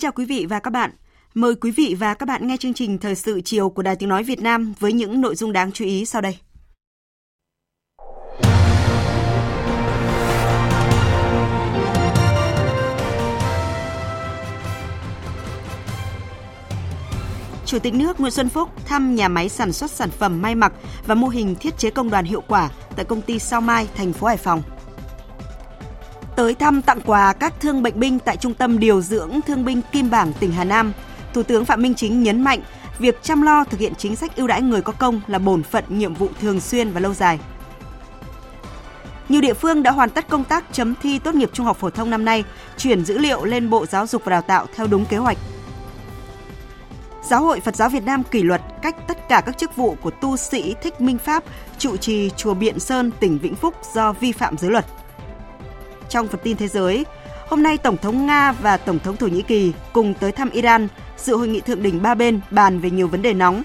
Chào quý vị và các bạn. Mời quý vị và các bạn nghe chương trình Thời sự chiều của Đài Tiếng Nói Việt Nam với những nội dung đáng chú ý sau đây. Chủ tịch nước Nguyễn Xuân Phúc thăm nhà máy sản xuất sản phẩm may mặc và mô hình thiết chế công đoàn hiệu quả tại công ty Sao Mai, thành phố Hải Phòng tới thăm tặng quà các thương bệnh binh tại Trung tâm Điều dưỡng Thương binh Kim Bảng, tỉnh Hà Nam, Thủ tướng Phạm Minh Chính nhấn mạnh việc chăm lo thực hiện chính sách ưu đãi người có công là bổn phận nhiệm vụ thường xuyên và lâu dài. Nhiều địa phương đã hoàn tất công tác chấm thi tốt nghiệp trung học phổ thông năm nay, chuyển dữ liệu lên Bộ Giáo dục và Đào tạo theo đúng kế hoạch. Giáo hội Phật giáo Việt Nam kỷ luật cách tất cả các chức vụ của tu sĩ Thích Minh Pháp, trụ trì chùa Biện Sơn, tỉnh Vĩnh Phúc do vi phạm giới luật. Trong phần tin thế giới, hôm nay Tổng thống Nga và Tổng thống Thổ Nhĩ Kỳ cùng tới thăm Iran, dự hội nghị thượng đỉnh ba bên bàn về nhiều vấn đề nóng.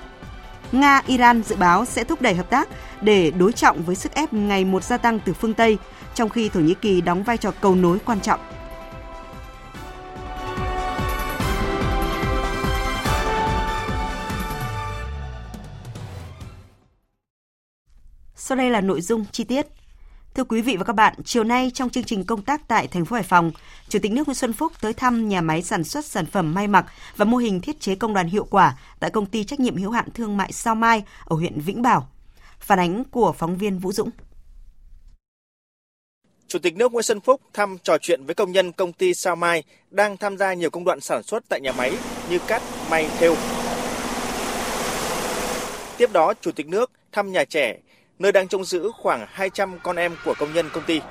Nga, Iran dự báo sẽ thúc đẩy hợp tác để đối trọng với sức ép ngày một gia tăng từ phương Tây, trong khi Thổ Nhĩ Kỳ đóng vai trò cầu nối quan trọng. Sau đây là nội dung chi tiết. Thưa quý vị và các bạn, chiều nay trong chương trình công tác tại thành phố Hải Phòng, Chủ tịch nước Nguyễn Xuân Phúc tới thăm nhà máy sản xuất sản phẩm may mặc và mô hình thiết chế công đoàn hiệu quả tại công ty trách nhiệm hữu hạn thương mại Sao Mai ở huyện Vĩnh Bảo. Phản ánh của phóng viên Vũ Dũng. Chủ tịch nước Nguyễn Xuân Phúc thăm trò chuyện với công nhân công ty Sao Mai đang tham gia nhiều công đoạn sản xuất tại nhà máy như cắt, may, thêu. Tiếp đó, Chủ tịch nước thăm nhà trẻ nơi đang trông giữ khoảng 200 con em của công nhân công ty.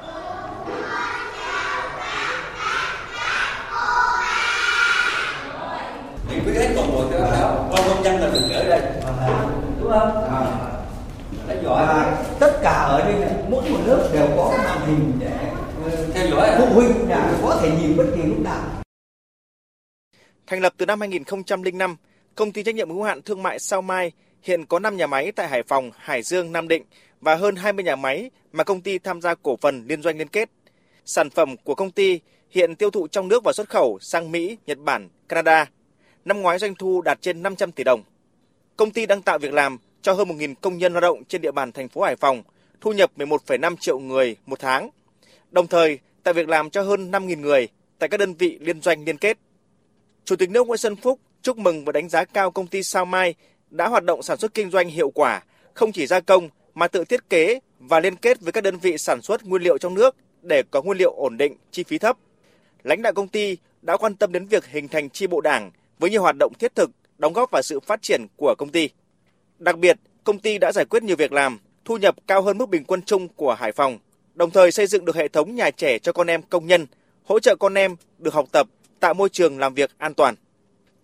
Thì biết hết cái đó con công nhân là đừng ở đây. Đúng không? À. Đã giỏi à, tất cả ở đây này, mỗi một lớp đều có màn hình để ờ, theo dõi phụ huynh là có thể nhìn bất kỳ lúc nào. Thành lập từ năm 2005, công ty trách nhiệm hữu hạn thương mại Sao Mai hiện có 5 nhà máy tại Hải Phòng, Hải Dương, Nam Định và hơn 20 nhà máy mà công ty tham gia cổ phần liên doanh liên kết. Sản phẩm của công ty hiện tiêu thụ trong nước và xuất khẩu sang Mỹ, Nhật Bản, Canada. Năm ngoái doanh thu đạt trên 500 tỷ đồng. Công ty đang tạo việc làm cho hơn 1.000 công nhân lao động trên địa bàn thành phố Hải Phòng, thu nhập 11,5 triệu người một tháng. Đồng thời, tạo việc làm cho hơn 5.000 người tại các đơn vị liên doanh liên kết. Chủ tịch nước Nguyễn Xuân Phúc chúc mừng và đánh giá cao công ty Sao Mai đã hoạt động sản xuất kinh doanh hiệu quả, không chỉ gia công mà tự thiết kế và liên kết với các đơn vị sản xuất nguyên liệu trong nước để có nguyên liệu ổn định, chi phí thấp. Lãnh đạo công ty đã quan tâm đến việc hình thành chi bộ đảng với nhiều hoạt động thiết thực, đóng góp vào sự phát triển của công ty. Đặc biệt, công ty đã giải quyết nhiều việc làm, thu nhập cao hơn mức bình quân chung của Hải Phòng, đồng thời xây dựng được hệ thống nhà trẻ cho con em công nhân, hỗ trợ con em được học tập, tạo môi trường làm việc an toàn.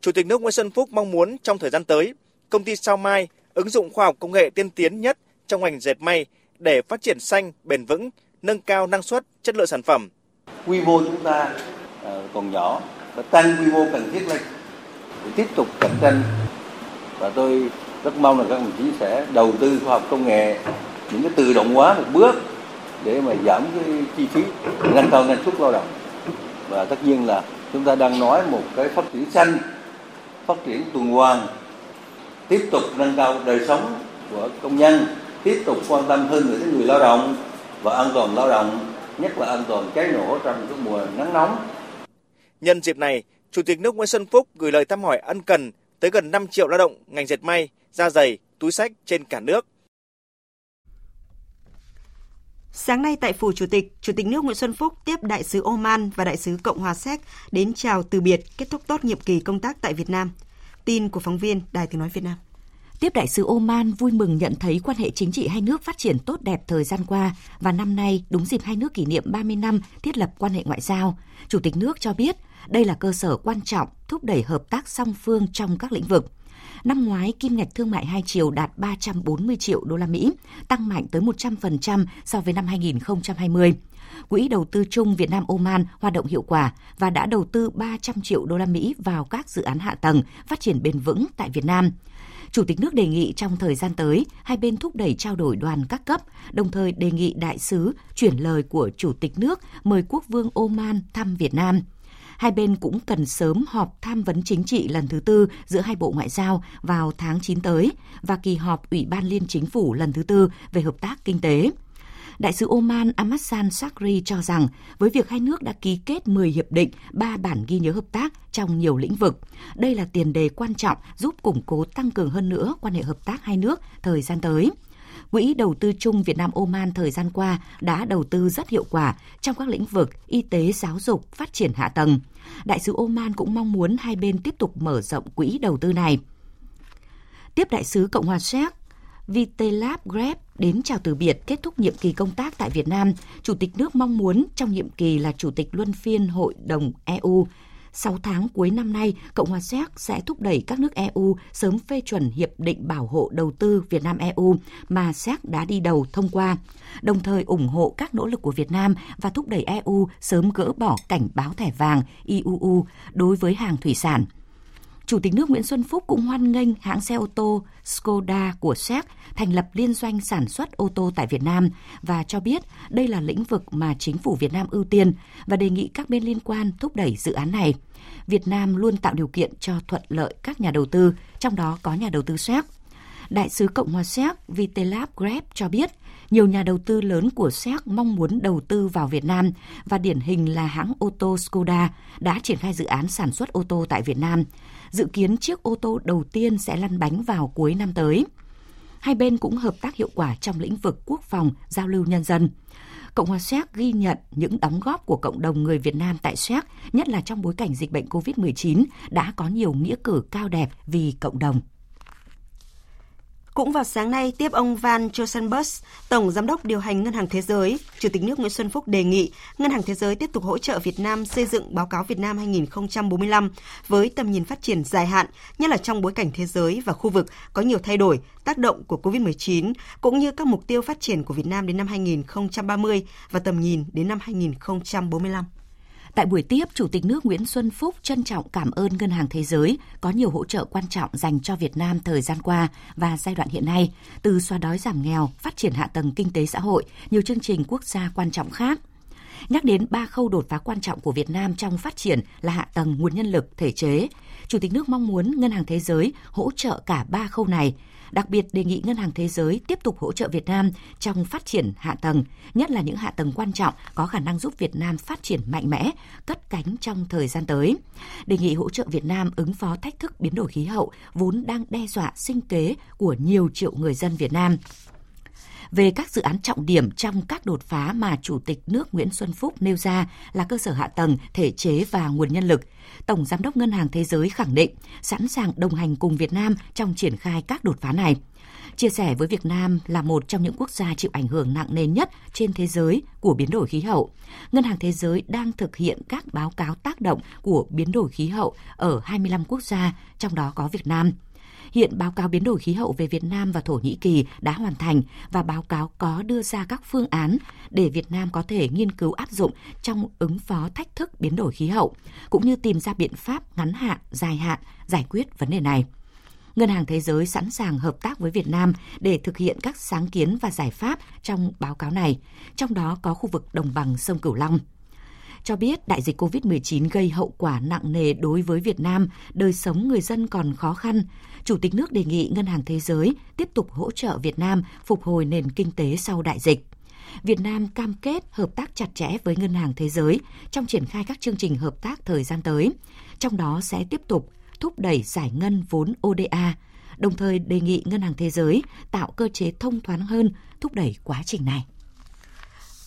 Chủ tịch nước Nguyễn Xuân Phúc mong muốn trong thời gian tới, công ty Sao Mai ứng dụng khoa học công nghệ tiên tiến nhất trong ngành dệt may để phát triển xanh, bền vững, nâng cao năng suất, chất lượng sản phẩm. Quy mô chúng ta ờ, còn nhỏ, và tăng quy mô cần thiết lên để tiếp tục cạnh tranh. Và tôi rất mong là các đồng chí sẽ đầu tư khoa học công nghệ, những cái tự động hóa một bước để mà giảm cái chi phí, nâng cao năng suất lao động. Và tất nhiên là chúng ta đang nói một cái phát triển xanh, phát triển tuần hoàn, tiếp tục nâng cao đời sống của công nhân tiếp tục quan tâm hơn nữa đến người lao động và an toàn lao động, nhất là an toàn cháy nổ trong cái mùa nắng nóng. Nhân dịp này, Chủ tịch nước Nguyễn Xuân Phúc gửi lời thăm hỏi ân cần tới gần 5 triệu lao động ngành dệt may, da giày, túi sách trên cả nước. Sáng nay tại Phủ Chủ tịch, Chủ tịch nước Nguyễn Xuân Phúc tiếp Đại sứ Oman và Đại sứ Cộng hòa Séc đến chào từ biệt kết thúc tốt nhiệm kỳ công tác tại Việt Nam. Tin của phóng viên Đài Tiếng Nói Việt Nam. Tiếp đại sứ Oman vui mừng nhận thấy quan hệ chính trị hai nước phát triển tốt đẹp thời gian qua và năm nay đúng dịp hai nước kỷ niệm 30 năm thiết lập quan hệ ngoại giao. Chủ tịch nước cho biết đây là cơ sở quan trọng thúc đẩy hợp tác song phương trong các lĩnh vực. Năm ngoái, kim ngạch thương mại hai chiều đạt 340 triệu đô la Mỹ, tăng mạnh tới 100% so với năm 2020. Quỹ đầu tư chung Việt Nam Oman hoạt động hiệu quả và đã đầu tư 300 triệu đô la Mỹ vào các dự án hạ tầng phát triển bền vững tại Việt Nam. Chủ tịch nước đề nghị trong thời gian tới, hai bên thúc đẩy trao đổi đoàn các cấp, đồng thời đề nghị đại sứ chuyển lời của Chủ tịch nước mời quốc vương Oman thăm Việt Nam. Hai bên cũng cần sớm họp tham vấn chính trị lần thứ tư giữa hai bộ ngoại giao vào tháng 9 tới và kỳ họp Ủy ban Liên Chính phủ lần thứ tư về hợp tác kinh tế. Đại sứ Oman Amassan Sakri cho rằng với việc hai nước đã ký kết 10 hiệp định, 3 bản ghi nhớ hợp tác trong nhiều lĩnh vực, đây là tiền đề quan trọng giúp củng cố tăng cường hơn nữa quan hệ hợp tác hai nước thời gian tới. Quỹ đầu tư chung Việt Nam Oman thời gian qua đã đầu tư rất hiệu quả trong các lĩnh vực y tế, giáo dục, phát triển hạ tầng. Đại sứ Oman cũng mong muốn hai bên tiếp tục mở rộng quỹ đầu tư này. Tiếp đại sứ Cộng hòa Séc Vitelab Greb đến chào từ biệt kết thúc nhiệm kỳ công tác tại Việt Nam, Chủ tịch nước mong muốn trong nhiệm kỳ là Chủ tịch Luân phiên Hội đồng EU 6 tháng cuối năm nay, Cộng hòa Séc sẽ thúc đẩy các nước EU sớm phê chuẩn Hiệp định Bảo hộ Đầu tư Việt Nam-EU mà Séc đã đi đầu thông qua, đồng thời ủng hộ các nỗ lực của Việt Nam và thúc đẩy EU sớm gỡ bỏ cảnh báo thẻ vàng IUU đối với hàng thủy sản. Chủ tịch nước Nguyễn Xuân Phúc cũng hoan nghênh hãng xe ô tô Skoda của Séc thành lập liên doanh sản xuất ô tô tại Việt Nam và cho biết đây là lĩnh vực mà chính phủ Việt Nam ưu tiên và đề nghị các bên liên quan thúc đẩy dự án này. Việt Nam luôn tạo điều kiện cho thuận lợi các nhà đầu tư, trong đó có nhà đầu tư Séc. Đại sứ Cộng hòa Séc Vitelab Greb cho biết, nhiều nhà đầu tư lớn của Séc mong muốn đầu tư vào Việt Nam và điển hình là hãng ô tô Skoda đã triển khai dự án sản xuất ô tô tại Việt Nam. Dự kiến chiếc ô tô đầu tiên sẽ lăn bánh vào cuối năm tới. Hai bên cũng hợp tác hiệu quả trong lĩnh vực quốc phòng, giao lưu nhân dân. Cộng hòa Séc ghi nhận những đóng góp của cộng đồng người Việt Nam tại Séc, nhất là trong bối cảnh dịch bệnh COVID-19 đã có nhiều nghĩa cử cao đẹp vì cộng đồng. Cũng vào sáng nay, tiếp ông Van Josenbus, Tổng Giám đốc điều hành Ngân hàng Thế giới, Chủ tịch nước Nguyễn Xuân Phúc đề nghị Ngân hàng Thế giới tiếp tục hỗ trợ Việt Nam xây dựng báo cáo Việt Nam 2045 với tầm nhìn phát triển dài hạn, nhất là trong bối cảnh thế giới và khu vực có nhiều thay đổi, tác động của COVID-19, cũng như các mục tiêu phát triển của Việt Nam đến năm 2030 và tầm nhìn đến năm 2045. Tại buổi tiếp, Chủ tịch nước Nguyễn Xuân Phúc trân trọng cảm ơn Ngân hàng Thế giới có nhiều hỗ trợ quan trọng dành cho Việt Nam thời gian qua và giai đoạn hiện nay, từ xóa đói giảm nghèo, phát triển hạ tầng kinh tế xã hội, nhiều chương trình quốc gia quan trọng khác. Nhắc đến ba khâu đột phá quan trọng của Việt Nam trong phát triển là hạ tầng, nguồn nhân lực, thể chế. Chủ tịch nước mong muốn Ngân hàng Thế giới hỗ trợ cả ba khâu này đặc biệt đề nghị Ngân hàng Thế giới tiếp tục hỗ trợ Việt Nam trong phát triển hạ tầng, nhất là những hạ tầng quan trọng có khả năng giúp Việt Nam phát triển mạnh mẽ, cất cánh trong thời gian tới. Đề nghị hỗ trợ Việt Nam ứng phó thách thức biến đổi khí hậu vốn đang đe dọa sinh kế của nhiều triệu người dân Việt Nam về các dự án trọng điểm trong các đột phá mà Chủ tịch nước Nguyễn Xuân Phúc nêu ra là cơ sở hạ tầng, thể chế và nguồn nhân lực. Tổng Giám đốc Ngân hàng Thế giới khẳng định sẵn sàng đồng hành cùng Việt Nam trong triển khai các đột phá này chia sẻ với Việt Nam là một trong những quốc gia chịu ảnh hưởng nặng nề nhất trên thế giới của biến đổi khí hậu. Ngân hàng Thế giới đang thực hiện các báo cáo tác động của biến đổi khí hậu ở 25 quốc gia, trong đó có Việt Nam. Hiện báo cáo biến đổi khí hậu về Việt Nam và Thổ Nhĩ Kỳ đã hoàn thành và báo cáo có đưa ra các phương án để Việt Nam có thể nghiên cứu áp dụng trong ứng phó thách thức biến đổi khí hậu, cũng như tìm ra biện pháp ngắn hạn, dài hạn giải quyết vấn đề này. Ngân hàng Thế giới sẵn sàng hợp tác với Việt Nam để thực hiện các sáng kiến và giải pháp trong báo cáo này, trong đó có khu vực đồng bằng sông Cửu Long cho biết đại dịch COVID-19 gây hậu quả nặng nề đối với Việt Nam, đời sống người dân còn khó khăn. Chủ tịch nước đề nghị Ngân hàng Thế giới tiếp tục hỗ trợ Việt Nam phục hồi nền kinh tế sau đại dịch. Việt Nam cam kết hợp tác chặt chẽ với Ngân hàng Thế giới trong triển khai các chương trình hợp tác thời gian tới, trong đó sẽ tiếp tục thúc đẩy giải ngân vốn ODA, đồng thời đề nghị Ngân hàng Thế giới tạo cơ chế thông thoáng hơn thúc đẩy quá trình này.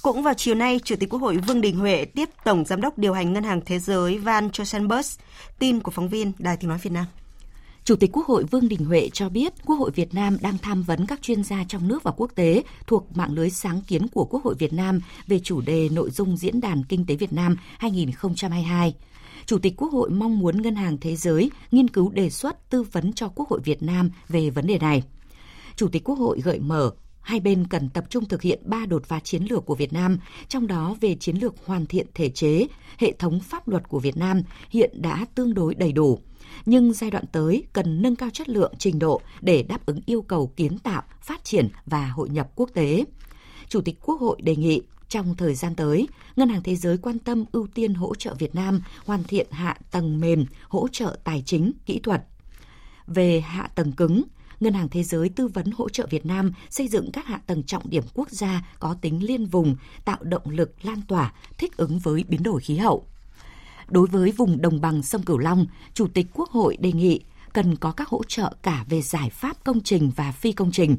Cũng vào chiều nay, Chủ tịch Quốc hội Vương Đình Huệ tiếp Tổng Giám đốc điều hành Ngân hàng Thế giới Van Chosenberg. Tin của phóng viên Đài Tiếng Nói Việt Nam. Chủ tịch Quốc hội Vương Đình Huệ cho biết Quốc hội Việt Nam đang tham vấn các chuyên gia trong nước và quốc tế thuộc mạng lưới sáng kiến của Quốc hội Việt Nam về chủ đề nội dung Diễn đàn Kinh tế Việt Nam 2022. Chủ tịch Quốc hội mong muốn Ngân hàng Thế giới nghiên cứu đề xuất tư vấn cho Quốc hội Việt Nam về vấn đề này. Chủ tịch Quốc hội gợi mở hai bên cần tập trung thực hiện ba đột phá chiến lược của Việt Nam, trong đó về chiến lược hoàn thiện thể chế, hệ thống pháp luật của Việt Nam hiện đã tương đối đầy đủ. Nhưng giai đoạn tới cần nâng cao chất lượng trình độ để đáp ứng yêu cầu kiến tạo, phát triển và hội nhập quốc tế. Chủ tịch Quốc hội đề nghị trong thời gian tới, Ngân hàng Thế giới quan tâm ưu tiên hỗ trợ Việt Nam hoàn thiện hạ tầng mềm, hỗ trợ tài chính, kỹ thuật. Về hạ tầng cứng, Ngân hàng Thế giới tư vấn hỗ trợ Việt Nam xây dựng các hạ tầng trọng điểm quốc gia có tính liên vùng, tạo động lực lan tỏa, thích ứng với biến đổi khí hậu. Đối với vùng đồng bằng sông Cửu Long, Chủ tịch Quốc hội đề nghị cần có các hỗ trợ cả về giải pháp công trình và phi công trình.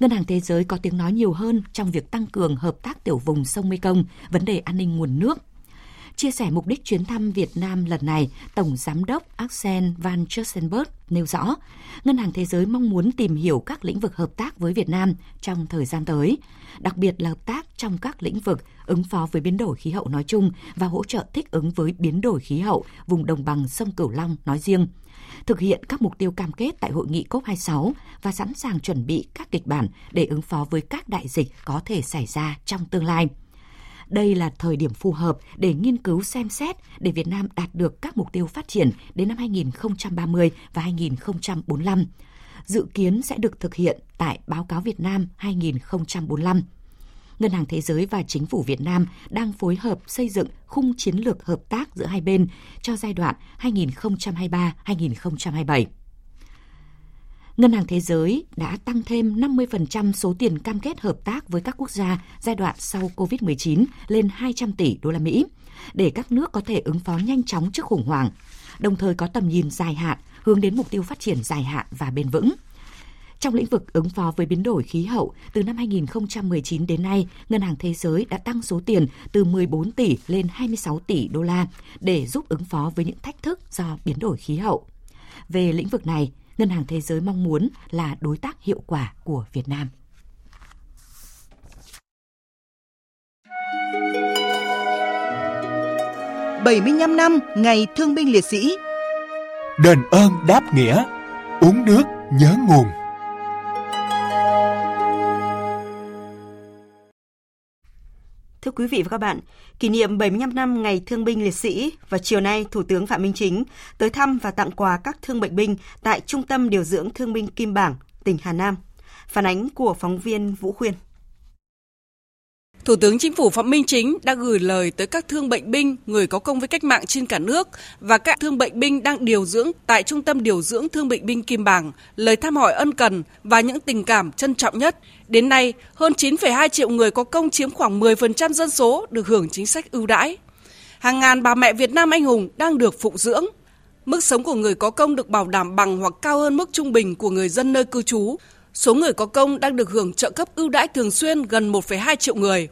Ngân hàng Thế giới có tiếng nói nhiều hơn trong việc tăng cường hợp tác tiểu vùng sông Mekong, vấn đề an ninh nguồn nước, Chia sẻ mục đích chuyến thăm Việt Nam lần này, Tổng Giám đốc Axel Van Josenberg nêu rõ, Ngân hàng Thế giới mong muốn tìm hiểu các lĩnh vực hợp tác với Việt Nam trong thời gian tới, đặc biệt là hợp tác trong các lĩnh vực ứng phó với biến đổi khí hậu nói chung và hỗ trợ thích ứng với biến đổi khí hậu vùng đồng bằng sông Cửu Long nói riêng thực hiện các mục tiêu cam kết tại hội nghị COP26 và sẵn sàng chuẩn bị các kịch bản để ứng phó với các đại dịch có thể xảy ra trong tương lai. Đây là thời điểm phù hợp để nghiên cứu xem xét để Việt Nam đạt được các mục tiêu phát triển đến năm 2030 và 2045. Dự kiến sẽ được thực hiện tại Báo cáo Việt Nam 2045. Ngân hàng Thế giới và Chính phủ Việt Nam đang phối hợp xây dựng khung chiến lược hợp tác giữa hai bên cho giai đoạn 2023-2027. Ngân hàng Thế giới đã tăng thêm 50% số tiền cam kết hợp tác với các quốc gia giai đoạn sau COVID-19 lên 200 tỷ đô la Mỹ để các nước có thể ứng phó nhanh chóng trước khủng hoảng, đồng thời có tầm nhìn dài hạn hướng đến mục tiêu phát triển dài hạn và bền vững. Trong lĩnh vực ứng phó với biến đổi khí hậu, từ năm 2019 đến nay, Ngân hàng Thế giới đã tăng số tiền từ 14 tỷ lên 26 tỷ đô la để giúp ứng phó với những thách thức do biến đổi khí hậu. Về lĩnh vực này, Ngân hàng Thế giới mong muốn là đối tác hiệu quả của Việt Nam. bảy mươi 75 năm Ngày Thương binh Liệt sĩ Đền ơn đáp nghĩa Uống nước nhớ nguồn Thưa quý vị và các bạn, kỷ niệm 75 năm Ngày Thương binh Liệt sĩ và chiều nay Thủ tướng Phạm Minh Chính tới thăm và tặng quà các thương bệnh binh tại Trung tâm Điều dưỡng Thương binh Kim Bảng, tỉnh Hà Nam. Phản ánh của phóng viên Vũ Khuyên. Thủ tướng Chính phủ Phạm Minh Chính đã gửi lời tới các thương bệnh binh, người có công với cách mạng trên cả nước và các thương bệnh binh đang điều dưỡng tại Trung tâm Điều dưỡng Thương bệnh binh Kim Bảng, lời thăm hỏi ân cần và những tình cảm trân trọng nhất. Đến nay, hơn 9,2 triệu người có công chiếm khoảng 10% dân số được hưởng chính sách ưu đãi. Hàng ngàn bà mẹ Việt Nam anh hùng đang được phụng dưỡng. Mức sống của người có công được bảo đảm bằng hoặc cao hơn mức trung bình của người dân nơi cư trú, Số người có công đang được hưởng trợ cấp ưu đãi thường xuyên gần 1,2 triệu người.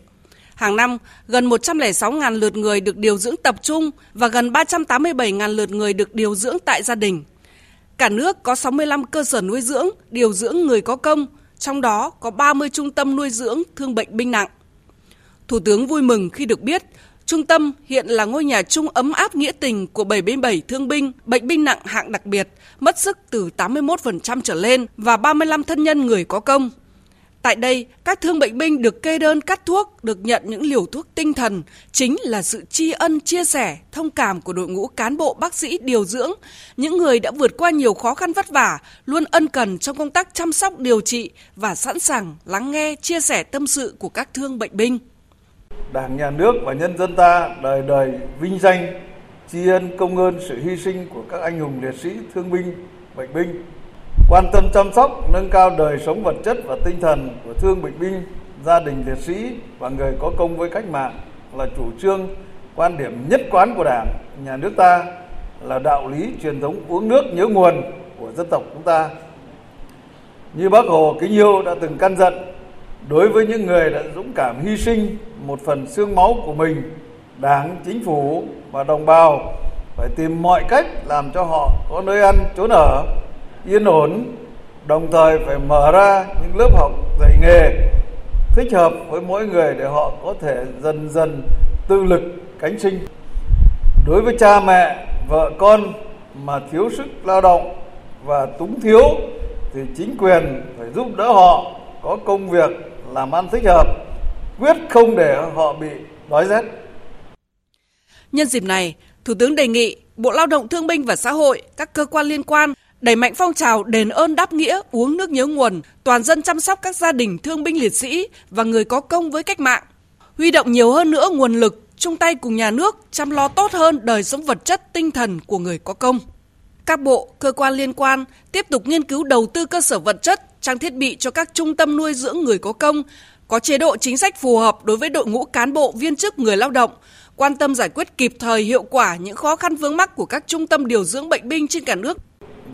Hàng năm, gần 106.000 lượt người được điều dưỡng tập trung và gần 387.000 lượt người được điều dưỡng tại gia đình. Cả nước có 65 cơ sở nuôi dưỡng, điều dưỡng người có công, trong đó có 30 trung tâm nuôi dưỡng thương bệnh binh nặng. Thủ tướng vui mừng khi được biết Trung tâm hiện là ngôi nhà chung ấm áp nghĩa tình của 77 thương binh, bệnh binh nặng hạng đặc biệt, mất sức từ 81% trở lên và 35 thân nhân người có công. Tại đây, các thương bệnh binh được kê đơn cắt thuốc, được nhận những liều thuốc tinh thần, chính là sự tri ân, chia sẻ, thông cảm của đội ngũ cán bộ bác sĩ điều dưỡng, những người đã vượt qua nhiều khó khăn vất vả, luôn ân cần trong công tác chăm sóc điều trị và sẵn sàng lắng nghe, chia sẻ tâm sự của các thương bệnh binh. Đảng, Nhà nước và nhân dân ta đời đời vinh danh, tri ân công ơn sự hy sinh của các anh hùng liệt sĩ, thương binh, bệnh binh, quan tâm chăm sóc, nâng cao đời sống vật chất và tinh thần của thương bệnh binh, gia đình liệt sĩ và người có công với cách mạng là chủ trương, quan điểm nhất quán của Đảng, Nhà nước ta là đạo lý truyền thống uống nước nhớ nguồn của dân tộc chúng ta. Như Bác Hồ kính yêu đã từng căn dặn, Đối với những người đã dũng cảm hy sinh một phần xương máu của mình, Đảng, chính phủ và đồng bào phải tìm mọi cách làm cho họ có nơi ăn, trốn ở, yên ổn, đồng thời phải mở ra những lớp học dạy nghề thích hợp với mỗi người để họ có thể dần dần tự lực cánh sinh. Đối với cha mẹ, vợ con mà thiếu sức lao động và túng thiếu thì chính quyền phải giúp đỡ họ có công việc làm ăn thích hợp, quyết không để họ bị đói rét. Nhân dịp này, Thủ tướng đề nghị Bộ Lao động Thương binh và Xã hội, các cơ quan liên quan đẩy mạnh phong trào đền ơn đáp nghĩa, uống nước nhớ nguồn, toàn dân chăm sóc các gia đình thương binh liệt sĩ và người có công với cách mạng. Huy động nhiều hơn nữa nguồn lực, chung tay cùng nhà nước chăm lo tốt hơn đời sống vật chất, tinh thần của người có công. Các bộ, cơ quan liên quan tiếp tục nghiên cứu đầu tư cơ sở vật chất, trang thiết bị cho các trung tâm nuôi dưỡng người có công, có chế độ chính sách phù hợp đối với đội ngũ cán bộ, viên chức, người lao động, quan tâm giải quyết kịp thời hiệu quả những khó khăn vướng mắc của các trung tâm điều dưỡng bệnh binh trên cả nước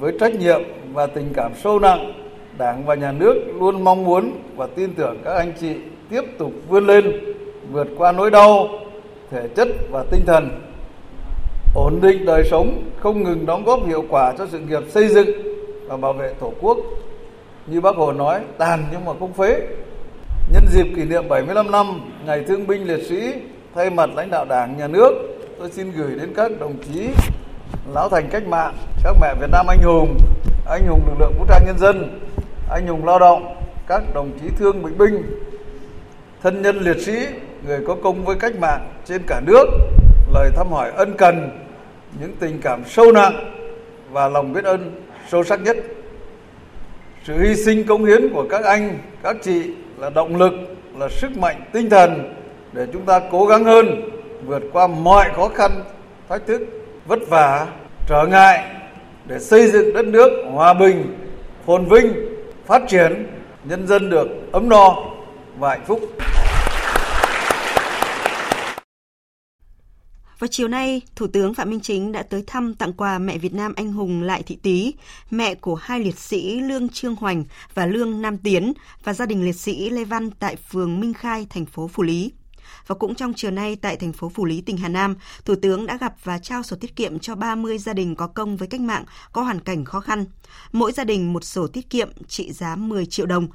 với trách nhiệm và tình cảm sâu nặng, Đảng và Nhà nước luôn mong muốn và tin tưởng các anh chị tiếp tục vươn lên, vượt qua nỗi đau, thể chất và tinh thần, ổn định đời sống, không ngừng đóng góp hiệu quả cho sự nghiệp xây dựng và bảo vệ Tổ quốc. Như Bác Hồ nói, tàn nhưng mà không phế. Nhân dịp kỷ niệm 75 năm Ngày Thương binh Liệt sĩ, thay mặt lãnh đạo Đảng, Nhà nước, tôi xin gửi đến các đồng chí lão thành cách mạng, các mẹ Việt Nam anh hùng, anh hùng lực lượng vũ trang nhân dân, anh hùng lao động, các đồng chí thương bệnh binh, thân nhân liệt sĩ, người có công với cách mạng trên cả nước, lời thăm hỏi ân cần, những tình cảm sâu nặng và lòng biết ơn sâu sắc nhất. Sự hy sinh công hiến của các anh, các chị là động lực, là sức mạnh tinh thần để chúng ta cố gắng hơn, vượt qua mọi khó khăn, thách thức vất vả, trở ngại để xây dựng đất nước hòa bình, phồn vinh, phát triển, nhân dân được ấm no và hạnh phúc. Vào chiều nay, Thủ tướng Phạm Minh Chính đã tới thăm tặng quà mẹ Việt Nam anh hùng Lại Thị Tý, mẹ của hai liệt sĩ Lương Trương Hoành và Lương Nam Tiến và gia đình liệt sĩ Lê Văn tại phường Minh Khai, thành phố Phủ Lý. Và cũng trong chiều nay tại thành phố Phủ Lý, tỉnh Hà Nam, Thủ tướng đã gặp và trao sổ tiết kiệm cho 30 gia đình có công với cách mạng có hoàn cảnh khó khăn. Mỗi gia đình một sổ tiết kiệm trị giá 10 triệu đồng.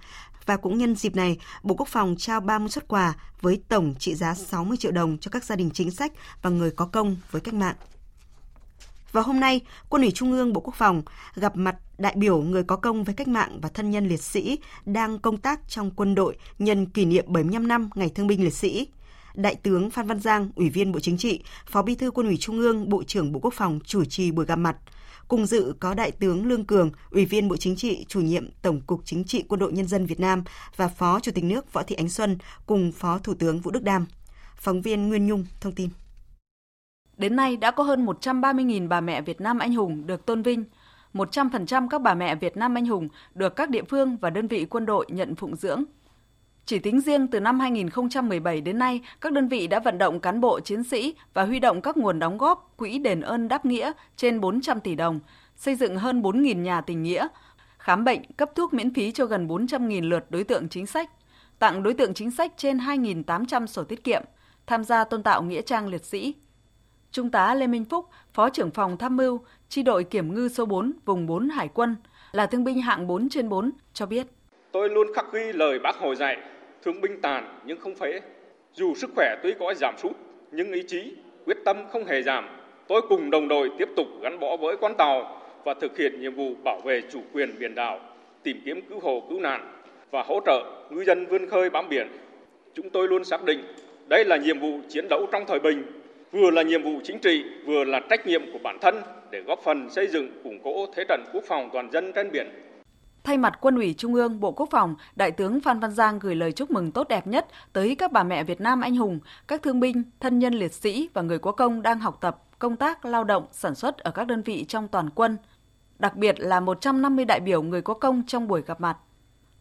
Và cũng nhân dịp này, Bộ Quốc phòng trao 30 xuất quà với tổng trị giá 60 triệu đồng cho các gia đình chính sách và người có công với cách mạng. Và hôm nay, Quân ủy Trung ương Bộ Quốc phòng gặp mặt đại biểu người có công với cách mạng và thân nhân liệt sĩ đang công tác trong quân đội nhân kỷ niệm 75 năm Ngày Thương binh Liệt sĩ. Đại tướng Phan Văn Giang, Ủy viên Bộ Chính trị, Phó Bí thư Quân ủy Trung ương, Bộ trưởng Bộ Quốc phòng chủ trì buổi gặp mặt. Cùng dự có Đại tướng Lương Cường, Ủy viên Bộ Chính trị, chủ nhiệm Tổng cục Chính trị Quân đội Nhân dân Việt Nam và Phó Chủ tịch nước Võ Thị Ánh Xuân cùng Phó Thủ tướng Vũ Đức Đam. Phóng viên Nguyên Nhung thông tin. Đến nay đã có hơn 130.000 bà mẹ Việt Nam anh hùng được tôn vinh. 100% các bà mẹ Việt Nam anh hùng được các địa phương và đơn vị quân đội nhận phụng dưỡng. Chỉ tính riêng từ năm 2017 đến nay, các đơn vị đã vận động cán bộ chiến sĩ và huy động các nguồn đóng góp quỹ đền ơn đáp nghĩa trên 400 tỷ đồng, xây dựng hơn 4.000 nhà tình nghĩa, khám bệnh, cấp thuốc miễn phí cho gần 400.000 lượt đối tượng chính sách, tặng đối tượng chính sách trên 2.800 sổ tiết kiệm, tham gia tôn tạo nghĩa trang liệt sĩ. Trung tá Lê Minh Phúc, Phó trưởng phòng tham mưu, chi đội kiểm ngư số 4, vùng 4 Hải quân, là thương binh hạng 4 trên 4, cho biết. Tôi luôn khắc ghi lời bác Hồ dạy, thương binh tàn nhưng không phế. Dù sức khỏe tuy có giảm sút, nhưng ý chí, quyết tâm không hề giảm. Tôi cùng đồng đội tiếp tục gắn bó với con tàu và thực hiện nhiệm vụ bảo vệ chủ quyền biển đảo, tìm kiếm cứu hộ cứu nạn và hỗ trợ ngư dân vươn khơi bám biển. Chúng tôi luôn xác định đây là nhiệm vụ chiến đấu trong thời bình, vừa là nhiệm vụ chính trị, vừa là trách nhiệm của bản thân để góp phần xây dựng củng cố thế trận quốc phòng toàn dân trên biển. Thay mặt Quân ủy Trung ương, Bộ Quốc phòng, Đại tướng Phan Văn Giang gửi lời chúc mừng tốt đẹp nhất tới các bà mẹ Việt Nam anh hùng, các thương binh, thân nhân liệt sĩ và người có công đang học tập, công tác, lao động, sản xuất ở các đơn vị trong toàn quân. Đặc biệt là 150 đại biểu người có công trong buổi gặp mặt.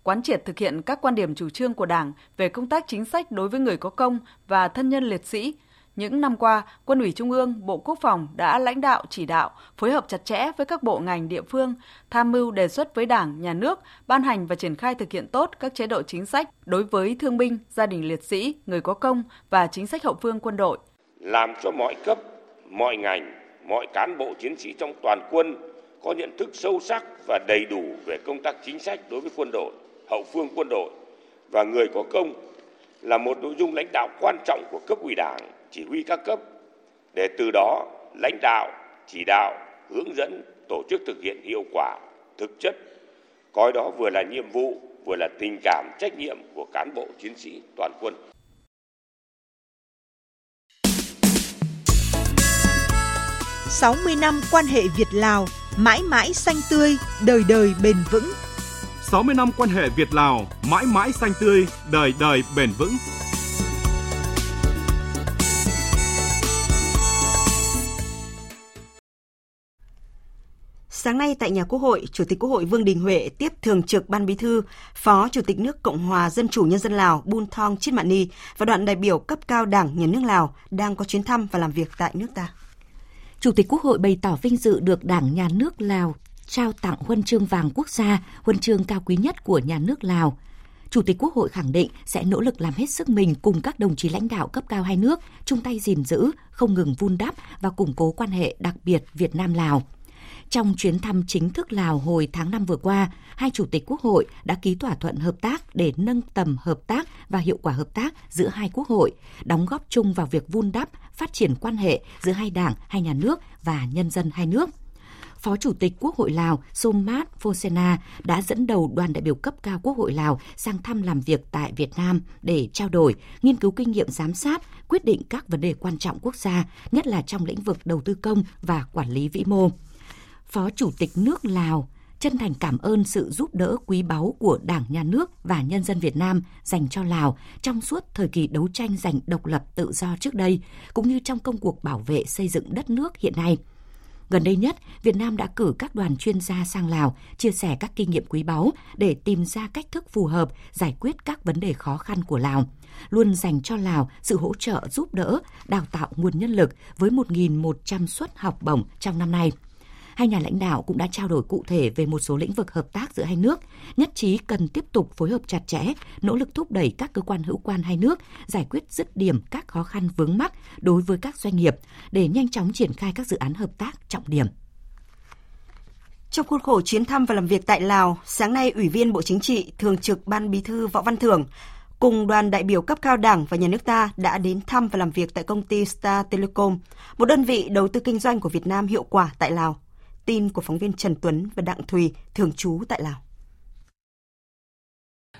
Quán triệt thực hiện các quan điểm chủ trương của Đảng về công tác chính sách đối với người có công và thân nhân liệt sĩ, những năm qua, Quân ủy Trung ương, Bộ Quốc phòng đã lãnh đạo chỉ đạo, phối hợp chặt chẽ với các bộ ngành địa phương, tham mưu đề xuất với Đảng, Nhà nước, ban hành và triển khai thực hiện tốt các chế độ chính sách đối với thương binh, gia đình liệt sĩ, người có công và chính sách hậu phương quân đội. Làm cho mọi cấp, mọi ngành, mọi cán bộ chiến sĩ trong toàn quân có nhận thức sâu sắc và đầy đủ về công tác chính sách đối với quân đội, hậu phương quân đội và người có công là một nội dung lãnh đạo quan trọng của cấp ủy Đảng, chỉ huy các cấp để từ đó lãnh đạo, chỉ đạo, hướng dẫn tổ chức thực hiện hiệu quả, thực chất, coi đó vừa là nhiệm vụ, vừa là tình cảm, trách nhiệm của cán bộ chiến sĩ toàn quân. sáu mươi năm quan hệ Việt Lào mãi mãi xanh tươi, đời đời bền vững. 60 năm quan hệ Việt Lào mãi mãi xanh tươi, đời đời bền vững. Sáng nay tại nhà Quốc hội, Chủ tịch Quốc hội Vương Đình Huệ tiếp Thường trực Ban Bí thư, Phó Chủ tịch nước Cộng hòa Dân chủ Nhân dân Lào Bun Thong Chit Mạn Ni và đoàn đại biểu cấp cao Đảng Nhà nước Lào đang có chuyến thăm và làm việc tại nước ta. Chủ tịch Quốc hội bày tỏ vinh dự được Đảng Nhà nước Lào trao tặng huân chương vàng quốc gia, huân chương cao quý nhất của nhà nước Lào. Chủ tịch Quốc hội khẳng định sẽ nỗ lực làm hết sức mình cùng các đồng chí lãnh đạo cấp cao hai nước chung tay gìn giữ, không ngừng vun đắp và củng cố quan hệ đặc biệt Việt Nam Lào. Trong chuyến thăm chính thức Lào hồi tháng 5 vừa qua, hai chủ tịch quốc hội đã ký thỏa thuận hợp tác để nâng tầm hợp tác và hiệu quả hợp tác giữa hai quốc hội, đóng góp chung vào việc vun đắp, phát triển quan hệ giữa hai đảng, hai nhà nước và nhân dân hai nước. Phó Chủ tịch Quốc hội Lào Somad Phosena đã dẫn đầu đoàn đại biểu cấp cao Quốc hội Lào sang thăm làm việc tại Việt Nam để trao đổi, nghiên cứu kinh nghiệm giám sát, quyết định các vấn đề quan trọng quốc gia, nhất là trong lĩnh vực đầu tư công và quản lý vĩ mô. Phó Chủ tịch nước Lào chân thành cảm ơn sự giúp đỡ quý báu của Đảng, Nhà nước và nhân dân Việt Nam dành cho Lào trong suốt thời kỳ đấu tranh giành độc lập tự do trước đây, cũng như trong công cuộc bảo vệ xây dựng đất nước hiện nay. Gần đây nhất, Việt Nam đã cử các đoàn chuyên gia sang Lào chia sẻ các kinh nghiệm quý báu để tìm ra cách thức phù hợp giải quyết các vấn đề khó khăn của Lào luôn dành cho Lào sự hỗ trợ giúp đỡ, đào tạo nguồn nhân lực với 1.100 suất học bổng trong năm nay – hai nhà lãnh đạo cũng đã trao đổi cụ thể về một số lĩnh vực hợp tác giữa hai nước, nhất trí cần tiếp tục phối hợp chặt chẽ, nỗ lực thúc đẩy các cơ quan hữu quan hai nước giải quyết dứt điểm các khó khăn vướng mắc đối với các doanh nghiệp để nhanh chóng triển khai các dự án hợp tác trọng điểm. Trong khuôn khổ chuyến thăm và làm việc tại Lào, sáng nay Ủy viên Bộ Chính trị, Thường trực Ban Bí thư Võ Văn Thưởng cùng đoàn đại biểu cấp cao Đảng và Nhà nước ta đã đến thăm và làm việc tại công ty Star Telecom, một đơn vị đầu tư kinh doanh của Việt Nam hiệu quả tại Lào. Tin của phóng viên Trần Tuấn và Đặng Thùy, thường trú tại Lào.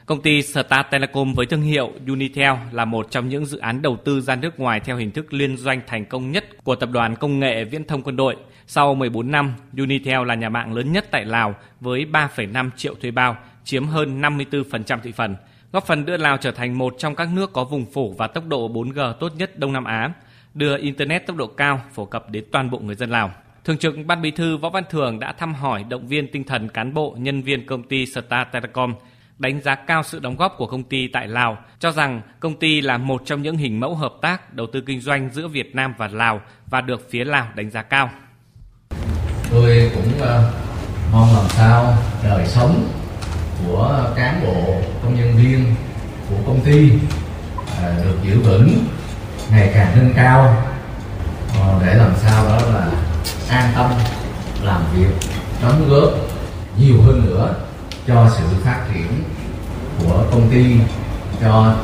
Công ty Star Telecom với thương hiệu Unitel là một trong những dự án đầu tư ra nước ngoài theo hình thức liên doanh thành công nhất của tập đoàn công nghệ viễn thông quân đội. Sau 14 năm, Unitel là nhà mạng lớn nhất tại Lào với 3,5 triệu thuê bao, chiếm hơn 54% thị phần, góp phần đưa Lào trở thành một trong các nước có vùng phủ và tốc độ 4G tốt nhất Đông Nam Á, đưa Internet tốc độ cao phổ cập đến toàn bộ người dân Lào. Thường trực Ban Bí thư Võ Văn Thường đã thăm hỏi động viên tinh thần cán bộ, nhân viên công ty Star Telecom, đánh giá cao sự đóng góp của công ty tại Lào, cho rằng công ty là một trong những hình mẫu hợp tác đầu tư kinh doanh giữa Việt Nam và Lào và được phía Lào đánh giá cao. Tôi cũng ờ, mong làm sao đời sống của cán bộ, công nhân viên của công ty ờ, được giữ vững, ngày càng nâng cao ờ, để làm sao đó là an tâm làm việc đóng góp nhiều hơn nữa cho sự phát triển của công ty cho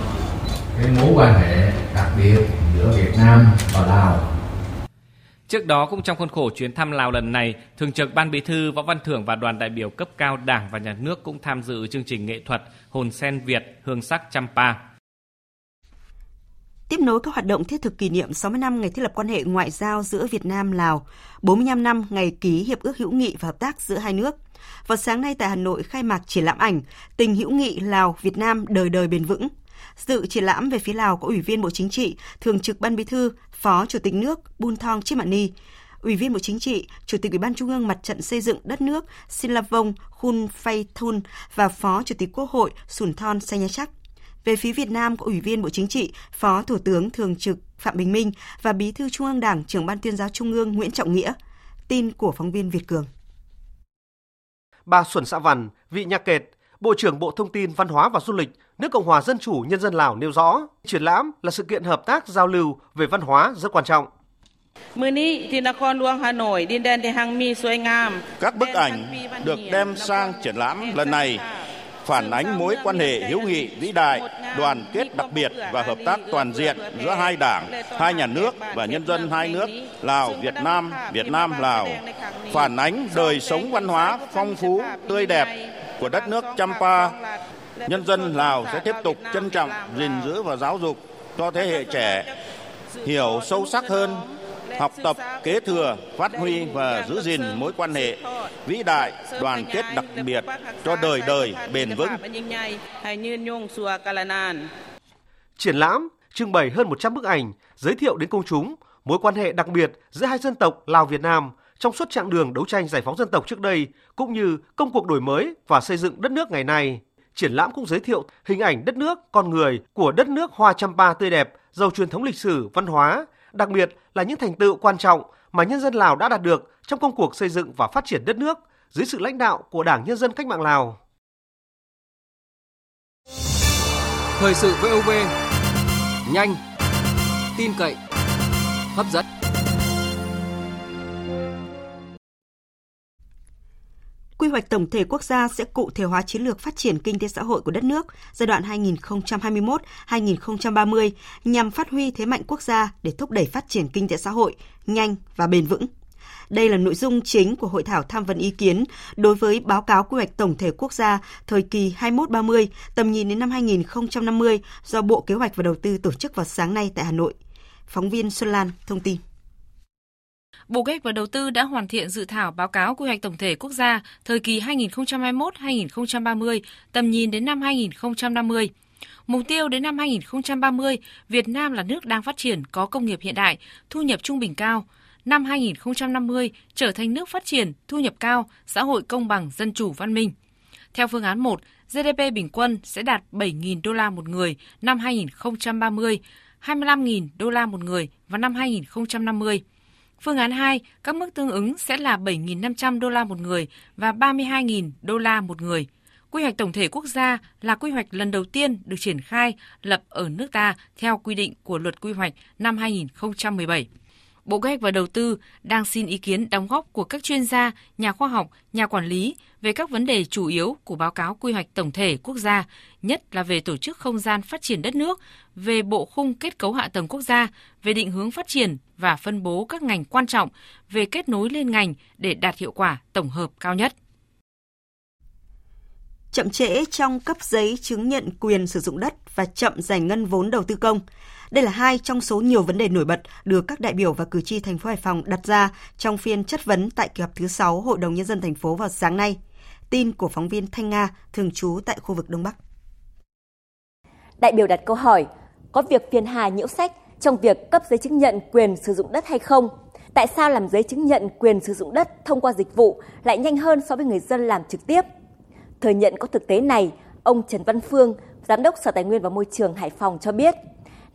cái mối quan hệ đặc biệt giữa Việt Nam và Lào. Trước đó cũng trong khuôn khổ chuyến thăm Lào lần này, Thường trực Ban Bí thư Võ Văn Thưởng và đoàn đại biểu cấp cao Đảng và Nhà nước cũng tham dự chương trình nghệ thuật Hồn sen Việt Hương sắc Champa tiếp nối các hoạt động thiết thực kỷ niệm 60 năm ngày thiết lập quan hệ ngoại giao giữa Việt Nam Lào, 45 năm ngày ký hiệp ước hữu nghị và hợp tác giữa hai nước. Vào sáng nay tại Hà Nội khai mạc triển lãm ảnh Tình hữu nghị Lào Việt Nam đời đời bền vững. Dự triển lãm về phía Lào có Ủy viên Bộ Chính trị, Thường trực Ban Bí thư, Phó Chủ tịch nước Bun Thong Chimani, Ủy viên Bộ Chính trị, Chủ tịch Ủy ban Trung ương Mặt trận xây dựng đất nước Sinlavong Khun Phay Thun và Phó Chủ tịch Quốc hội Sùn Thon Say Nha Chắc. Về phía Việt Nam có Ủy viên Bộ Chính trị, Phó Thủ tướng Thường trực Phạm Bình Minh và Bí thư Trung ương Đảng, trưởng Ban tuyên giáo Trung ương Nguyễn Trọng Nghĩa. Tin của phóng viên Việt Cường. Bà Xuân Xã Văn, vị nhạc kệt, Bộ trưởng Bộ Thông tin, Văn hóa và Du lịch nước Cộng hòa Dân chủ Nhân dân Lào nêu rõ, triển lãm là sự kiện hợp tác giao lưu về văn hóa rất quan trọng. Các bức ảnh được đem sang triển lãm lần này phản ánh mối quan hệ hữu nghị vĩ đại, đoàn kết đặc biệt và hợp tác toàn diện giữa hai đảng, hai nhà nước và nhân dân hai nước Lào, Việt Nam, Việt Nam, Lào, phản ánh đời sống văn hóa phong phú, tươi đẹp của đất nước Champa. Nhân dân Lào sẽ tiếp tục trân trọng, gìn giữ và giáo dục cho thế hệ trẻ hiểu sâu sắc hơn học tập, kế thừa, phát huy và giữ gìn mối quan hệ vĩ đại, đoàn kết đặc biệt cho đời đời bền vững. Triển lãm trưng bày hơn 100 bức ảnh giới thiệu đến công chúng mối quan hệ đặc biệt giữa hai dân tộc Lào Việt Nam trong suốt chặng đường đấu tranh giải phóng dân tộc trước đây cũng như công cuộc đổi mới và xây dựng đất nước ngày nay. Triển lãm cũng giới thiệu hình ảnh đất nước, con người của đất nước Hoa Champa tươi đẹp, giàu truyền thống lịch sử, văn hóa, đặc biệt là những thành tựu quan trọng mà nhân dân Lào đã đạt được trong công cuộc xây dựng và phát triển đất nước dưới sự lãnh đạo của Đảng Nhân dân Cách mạng Lào. Thời sự VOV, nhanh, tin cậy, hấp dẫn. Quy hoạch tổng thể quốc gia sẽ cụ thể hóa chiến lược phát triển kinh tế xã hội của đất nước giai đoạn 2021-2030 nhằm phát huy thế mạnh quốc gia để thúc đẩy phát triển kinh tế xã hội nhanh và bền vững. Đây là nội dung chính của hội thảo tham vấn ý kiến đối với báo cáo quy hoạch tổng thể quốc gia thời kỳ 21-30 tầm nhìn đến năm 2050 do Bộ Kế hoạch và Đầu tư tổ chức vào sáng nay tại Hà Nội. Phóng viên Xuân Lan thông tin. Bộ Kế hoạch và Đầu tư đã hoàn thiện dự thảo báo cáo quy hoạch tổng thể quốc gia thời kỳ 2021-2030, tầm nhìn đến năm 2050. Mục tiêu đến năm 2030, Việt Nam là nước đang phát triển có công nghiệp hiện đại, thu nhập trung bình cao. Năm 2050 trở thành nước phát triển, thu nhập cao, xã hội công bằng, dân chủ văn minh. Theo phương án 1, GDP bình quân sẽ đạt 7.000 đô la một người năm 2030, 25.000 đô la một người vào năm 2050. Phương án 2, các mức tương ứng sẽ là 7.500 đô la một người và 32.000 đô la một người. Quy hoạch tổng thể quốc gia là quy hoạch lần đầu tiên được triển khai lập ở nước ta theo quy định của luật quy hoạch năm 2017. Bộ Kế hoạch và Đầu tư đang xin ý kiến đóng góp của các chuyên gia, nhà khoa học, nhà quản lý về các vấn đề chủ yếu của báo cáo quy hoạch tổng thể quốc gia, nhất là về tổ chức không gian phát triển đất nước, về bộ khung kết cấu hạ tầng quốc gia, về định hướng phát triển và phân bố các ngành quan trọng, về kết nối liên ngành để đạt hiệu quả tổng hợp cao nhất chậm trễ trong cấp giấy chứng nhận quyền sử dụng đất và chậm giải ngân vốn đầu tư công. Đây là hai trong số nhiều vấn đề nổi bật được các đại biểu và cử tri thành phố Hải Phòng đặt ra trong phiên chất vấn tại kỳ họp thứ 6 Hội đồng nhân dân thành phố vào sáng nay. Tin của phóng viên Thanh Nga thường trú tại khu vực Đông Bắc. Đại biểu đặt câu hỏi, có việc phiền hà nhiễu sách trong việc cấp giấy chứng nhận quyền sử dụng đất hay không? Tại sao làm giấy chứng nhận quyền sử dụng đất thông qua dịch vụ lại nhanh hơn so với người dân làm trực tiếp? Thừa nhận có thực tế này, ông Trần Văn Phương, Giám đốc Sở Tài nguyên và Môi trường Hải Phòng cho biết,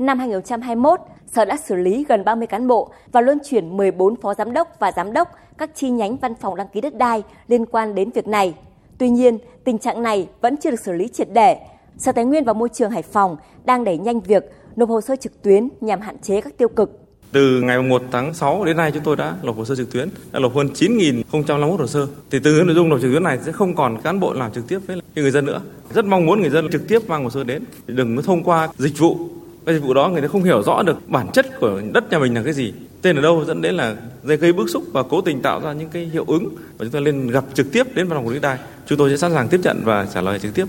năm 2021, Sở đã xử lý gần 30 cán bộ và luân chuyển 14 phó giám đốc và giám đốc các chi nhánh văn phòng đăng ký đất đai liên quan đến việc này. Tuy nhiên, tình trạng này vẫn chưa được xử lý triệt để. Sở Tài nguyên và Môi trường Hải Phòng đang đẩy nhanh việc nộp hồ sơ trực tuyến nhằm hạn chế các tiêu cực. Từ ngày 1 tháng 6 đến nay chúng tôi đã nộp hồ sơ trực tuyến, đã nộp hơn 9.051 hồ sơ. Thì từ nội dung nộp trực tuyến này sẽ không còn cán bộ làm trực tiếp với người dân nữa. Rất mong muốn người dân trực tiếp mang hồ sơ đến, đừng có thông qua dịch vụ. Cái dịch vụ đó người ta không hiểu rõ được bản chất của đất nhà mình là cái gì, tên ở đâu dẫn đến là gây bức xúc và cố tình tạo ra những cái hiệu ứng và chúng ta lên gặp trực tiếp đến văn phòng quản lý đai. Chúng tôi sẽ sẵn sàng tiếp nhận và trả lời trực tiếp.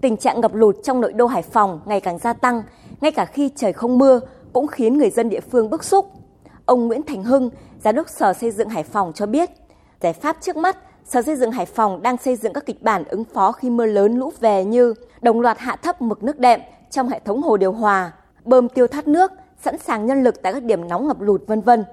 Tình trạng ngập lụt trong nội đô Hải Phòng ngày càng gia tăng, ngay cả khi trời không mưa cũng khiến người dân địa phương bức xúc. Ông Nguyễn Thành Hưng, Giám đốc Sở Xây dựng Hải Phòng cho biết, giải pháp trước mắt, Sở Xây dựng Hải Phòng đang xây dựng các kịch bản ứng phó khi mưa lớn lũ về như đồng loạt hạ thấp mực nước đệm trong hệ thống hồ điều hòa, bơm tiêu thoát nước, sẵn sàng nhân lực tại các điểm nóng ngập lụt vân vân.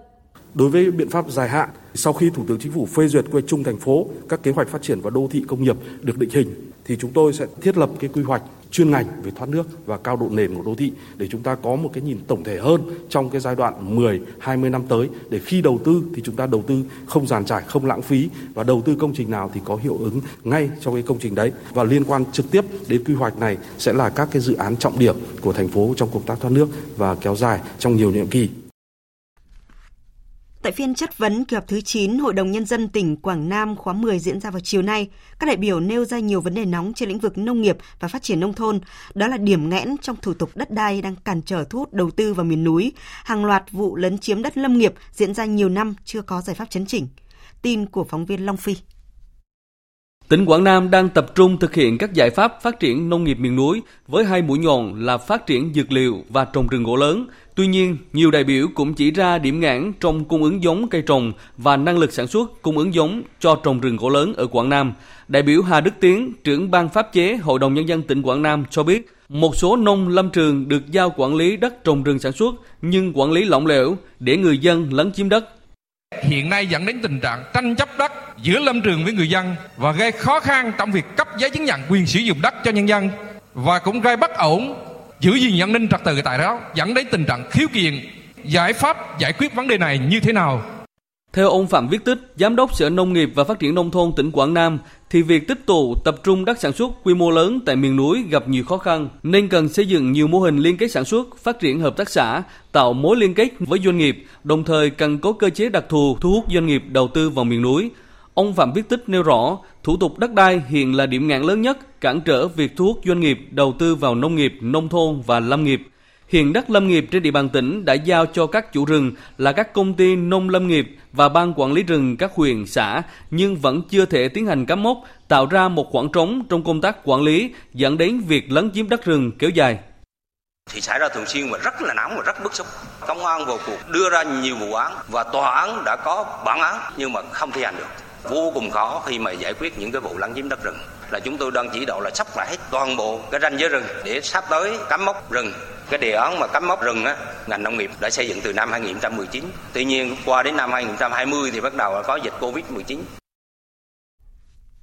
Đối với biện pháp dài hạn, sau khi Thủ tướng Chính phủ phê duyệt quy chung thành phố, các kế hoạch phát triển và đô thị công nghiệp được định hình thì chúng tôi sẽ thiết lập cái quy hoạch chuyên ngành về thoát nước và cao độ nền của đô thị để chúng ta có một cái nhìn tổng thể hơn trong cái giai đoạn 10, 20 năm tới để khi đầu tư thì chúng ta đầu tư không giàn trải, không lãng phí và đầu tư công trình nào thì có hiệu ứng ngay trong cái công trình đấy và liên quan trực tiếp đến quy hoạch này sẽ là các cái dự án trọng điểm của thành phố trong công tác thoát nước và kéo dài trong nhiều nhiệm kỳ. Tại phiên chất vấn kỳ họp thứ 9 Hội đồng Nhân dân tỉnh Quảng Nam khóa 10 diễn ra vào chiều nay, các đại biểu nêu ra nhiều vấn đề nóng trên lĩnh vực nông nghiệp và phát triển nông thôn. Đó là điểm nghẽn trong thủ tục đất đai đang cản trở thu hút đầu tư vào miền núi, hàng loạt vụ lấn chiếm đất lâm nghiệp diễn ra nhiều năm chưa có giải pháp chấn chỉnh. Tin của phóng viên Long Phi. Tỉnh Quảng Nam đang tập trung thực hiện các giải pháp phát triển nông nghiệp miền núi với hai mũi nhọn là phát triển dược liệu và trồng rừng gỗ lớn. Tuy nhiên, nhiều đại biểu cũng chỉ ra điểm ngãn trong cung ứng giống cây trồng và năng lực sản xuất cung ứng giống cho trồng rừng gỗ lớn ở Quảng Nam. Đại biểu Hà Đức Tiến, trưởng ban pháp chế Hội đồng Nhân dân tỉnh Quảng Nam cho biết, một số nông lâm trường được giao quản lý đất trồng rừng sản xuất nhưng quản lý lỏng lẻo để người dân lấn chiếm đất hiện nay dẫn đến tình trạng tranh chấp đất giữa lâm trường với người dân và gây khó khăn trong việc cấp giấy chứng nhận quyền sử dụng đất cho nhân dân và cũng gây bất ổn giữ gìn an ninh trật tự tại đó, dẫn đến tình trạng khiếu kiện. Giải pháp giải quyết vấn đề này như thế nào? Theo ông Phạm Viết Tích, Giám đốc Sở Nông nghiệp và Phát triển Nông thôn tỉnh Quảng Nam, thì việc tích tụ tập trung đất sản xuất quy mô lớn tại miền núi gặp nhiều khó khăn, nên cần xây dựng nhiều mô hình liên kết sản xuất, phát triển hợp tác xã, tạo mối liên kết với doanh nghiệp, đồng thời cần có cơ chế đặc thù thu hút doanh nghiệp đầu tư vào miền núi. Ông Phạm Viết Tích nêu rõ, thủ tục đất đai hiện là điểm ngạn lớn nhất cản trở việc thu hút doanh nghiệp đầu tư vào nông nghiệp, nông thôn và lâm nghiệp. Hiện đất lâm nghiệp trên địa bàn tỉnh đã giao cho các chủ rừng là các công ty nông lâm nghiệp và ban quản lý rừng các huyện, xã nhưng vẫn chưa thể tiến hành cắm mốc, tạo ra một khoảng trống trong công tác quản lý dẫn đến việc lấn chiếm đất rừng kéo dài thì xảy ra thường xuyên và rất là nóng và rất bức xúc. Công an vào cuộc đưa ra nhiều vụ án và tòa án đã có bản án nhưng mà không thi hành được. Vô cùng khó khi mà giải quyết những cái vụ lấn chiếm đất rừng. Là chúng tôi đang chỉ đạo là sắp lại hết toàn bộ cái ranh giới rừng để sắp tới cắm mốc rừng cái đề án mà cắm mốc rừng á, ngành nông nghiệp đã xây dựng từ năm 2019. Tuy nhiên qua đến năm 2020 thì bắt đầu có dịch Covid-19.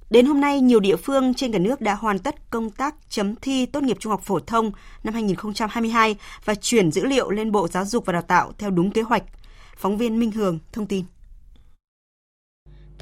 Đến hôm nay, nhiều địa phương trên cả nước đã hoàn tất công tác chấm thi tốt nghiệp trung học phổ thông năm 2022 và chuyển dữ liệu lên Bộ Giáo dục và Đào tạo theo đúng kế hoạch. Phóng viên Minh Hường thông tin.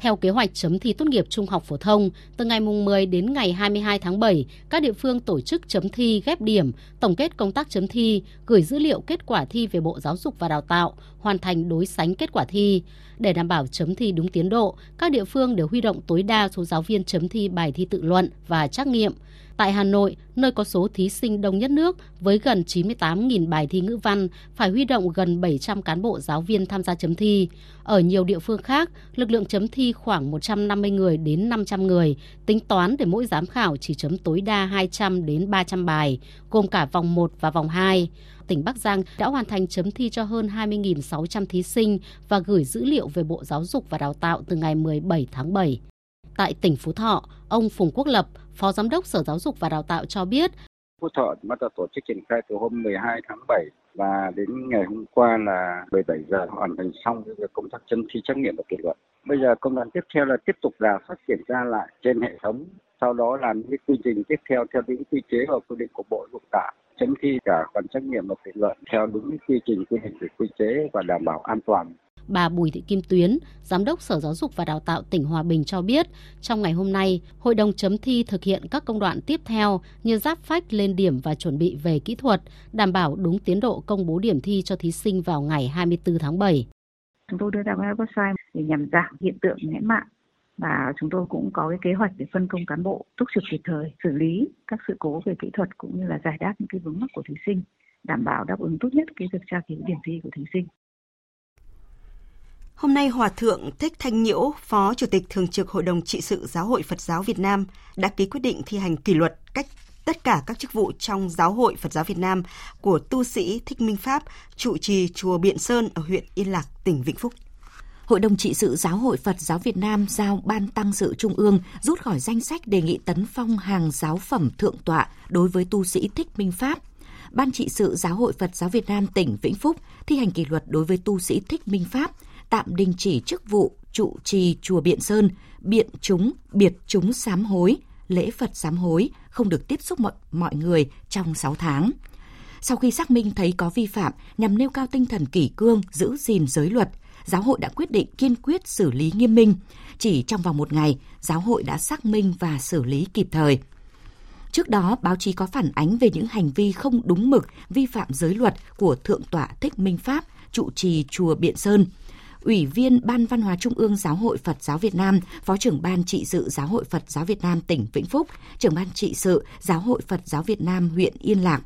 Theo kế hoạch chấm thi tốt nghiệp trung học phổ thông, từ ngày 10 đến ngày 22 tháng 7, các địa phương tổ chức chấm thi ghép điểm, tổng kết công tác chấm thi, gửi dữ liệu kết quả thi về Bộ Giáo dục và Đào tạo, hoàn thành đối sánh kết quả thi. Để đảm bảo chấm thi đúng tiến độ, các địa phương đều huy động tối đa số giáo viên chấm thi bài thi tự luận và trắc nghiệm. Tại Hà Nội, nơi có số thí sinh đông nhất nước với gần 98.000 bài thi ngữ văn, phải huy động gần 700 cán bộ giáo viên tham gia chấm thi. Ở nhiều địa phương khác, lực lượng chấm thi khoảng 150 người đến 500 người, tính toán để mỗi giám khảo chỉ chấm tối đa 200 đến 300 bài, gồm cả vòng 1 và vòng 2 tỉnh Bắc Giang đã hoàn thành chấm thi cho hơn 20.600 thí sinh và gửi dữ liệu về Bộ Giáo dục và Đào tạo từ ngày 17 tháng 7. Tại tỉnh Phú Thọ, ông Phùng Quốc Lập, Phó Giám đốc Sở Giáo dục và Đào tạo cho biết. Phú Thọ bắt đầu tổ chức triển khai từ hôm 12 tháng 7 và đến ngày hôm qua là 17 giờ hoàn thành xong việc công tác chấm thi trắc nghiệm và kỷ luật. Bây giờ công đoạn tiếp theo là tiếp tục rà soát kiểm tra lại trên hệ thống, sau đó làm những quy trình tiếp theo theo những quy chế và quy định của Bộ Dục tải chấm thi cả phần trắc nghiệm và kỷ luật theo đúng quy trình quy định về quy chế và đảm bảo an toàn Bà Bùi Thị Kim Tuyến, Giám đốc Sở Giáo dục và Đào tạo tỉnh Hòa Bình cho biết, trong ngày hôm nay, Hội đồng chấm thi thực hiện các công đoạn tiếp theo như giáp phách lên điểm và chuẩn bị về kỹ thuật, đảm bảo đúng tiến độ công bố điểm thi cho thí sinh vào ngày 24 tháng 7. Chúng tôi đưa ra cái website để nhằm giảm hiện tượng nghẽn mạng và chúng tôi cũng có cái kế hoạch để phân công cán bộ túc trực kịp thời xử lý các sự cố về kỹ thuật cũng như là giải đáp những cái vướng mắc của thí sinh đảm bảo đáp ứng tốt nhất cái việc tra cứu điểm thi của thí sinh Hôm nay, Hòa Thượng Thích Thanh Nhiễu, Phó Chủ tịch Thường trực Hội đồng Trị sự Giáo hội Phật giáo Việt Nam đã ký quyết định thi hành kỷ luật cách tất cả các chức vụ trong Giáo hội Phật giáo Việt Nam của tu sĩ Thích Minh Pháp, trụ trì chùa Biện Sơn ở huyện Yên Lạc, tỉnh Vĩnh Phúc. Hội đồng trị sự Giáo hội Phật giáo Việt Nam giao Ban Tăng sự Trung ương rút khỏi danh sách đề nghị tấn phong hàng giáo phẩm thượng tọa đối với tu sĩ Thích Minh Pháp. Ban trị sự Giáo hội Phật giáo Việt Nam tỉnh Vĩnh Phúc thi hành kỷ luật đối với tu sĩ Thích Minh Pháp – tạm đình chỉ chức vụ trụ trì chùa Biện Sơn, biện chúng, biệt chúng sám hối, lễ Phật sám hối không được tiếp xúc mọi, mọi người trong 6 tháng. Sau khi xác minh thấy có vi phạm nhằm nêu cao tinh thần kỷ cương, giữ gìn giới luật, giáo hội đã quyết định kiên quyết xử lý nghiêm minh. Chỉ trong vòng một ngày, giáo hội đã xác minh và xử lý kịp thời. Trước đó, báo chí có phản ánh về những hành vi không đúng mực, vi phạm giới luật của Thượng tọa Thích Minh Pháp, trụ trì chùa Biện Sơn. Ủy viên Ban Văn hóa Trung ương Giáo hội Phật giáo Việt Nam, Phó trưởng Ban trị sự Giáo hội Phật giáo Việt Nam tỉnh Vĩnh Phúc, trưởng Ban trị sự Giáo hội Phật giáo Việt Nam huyện Yên Lạc.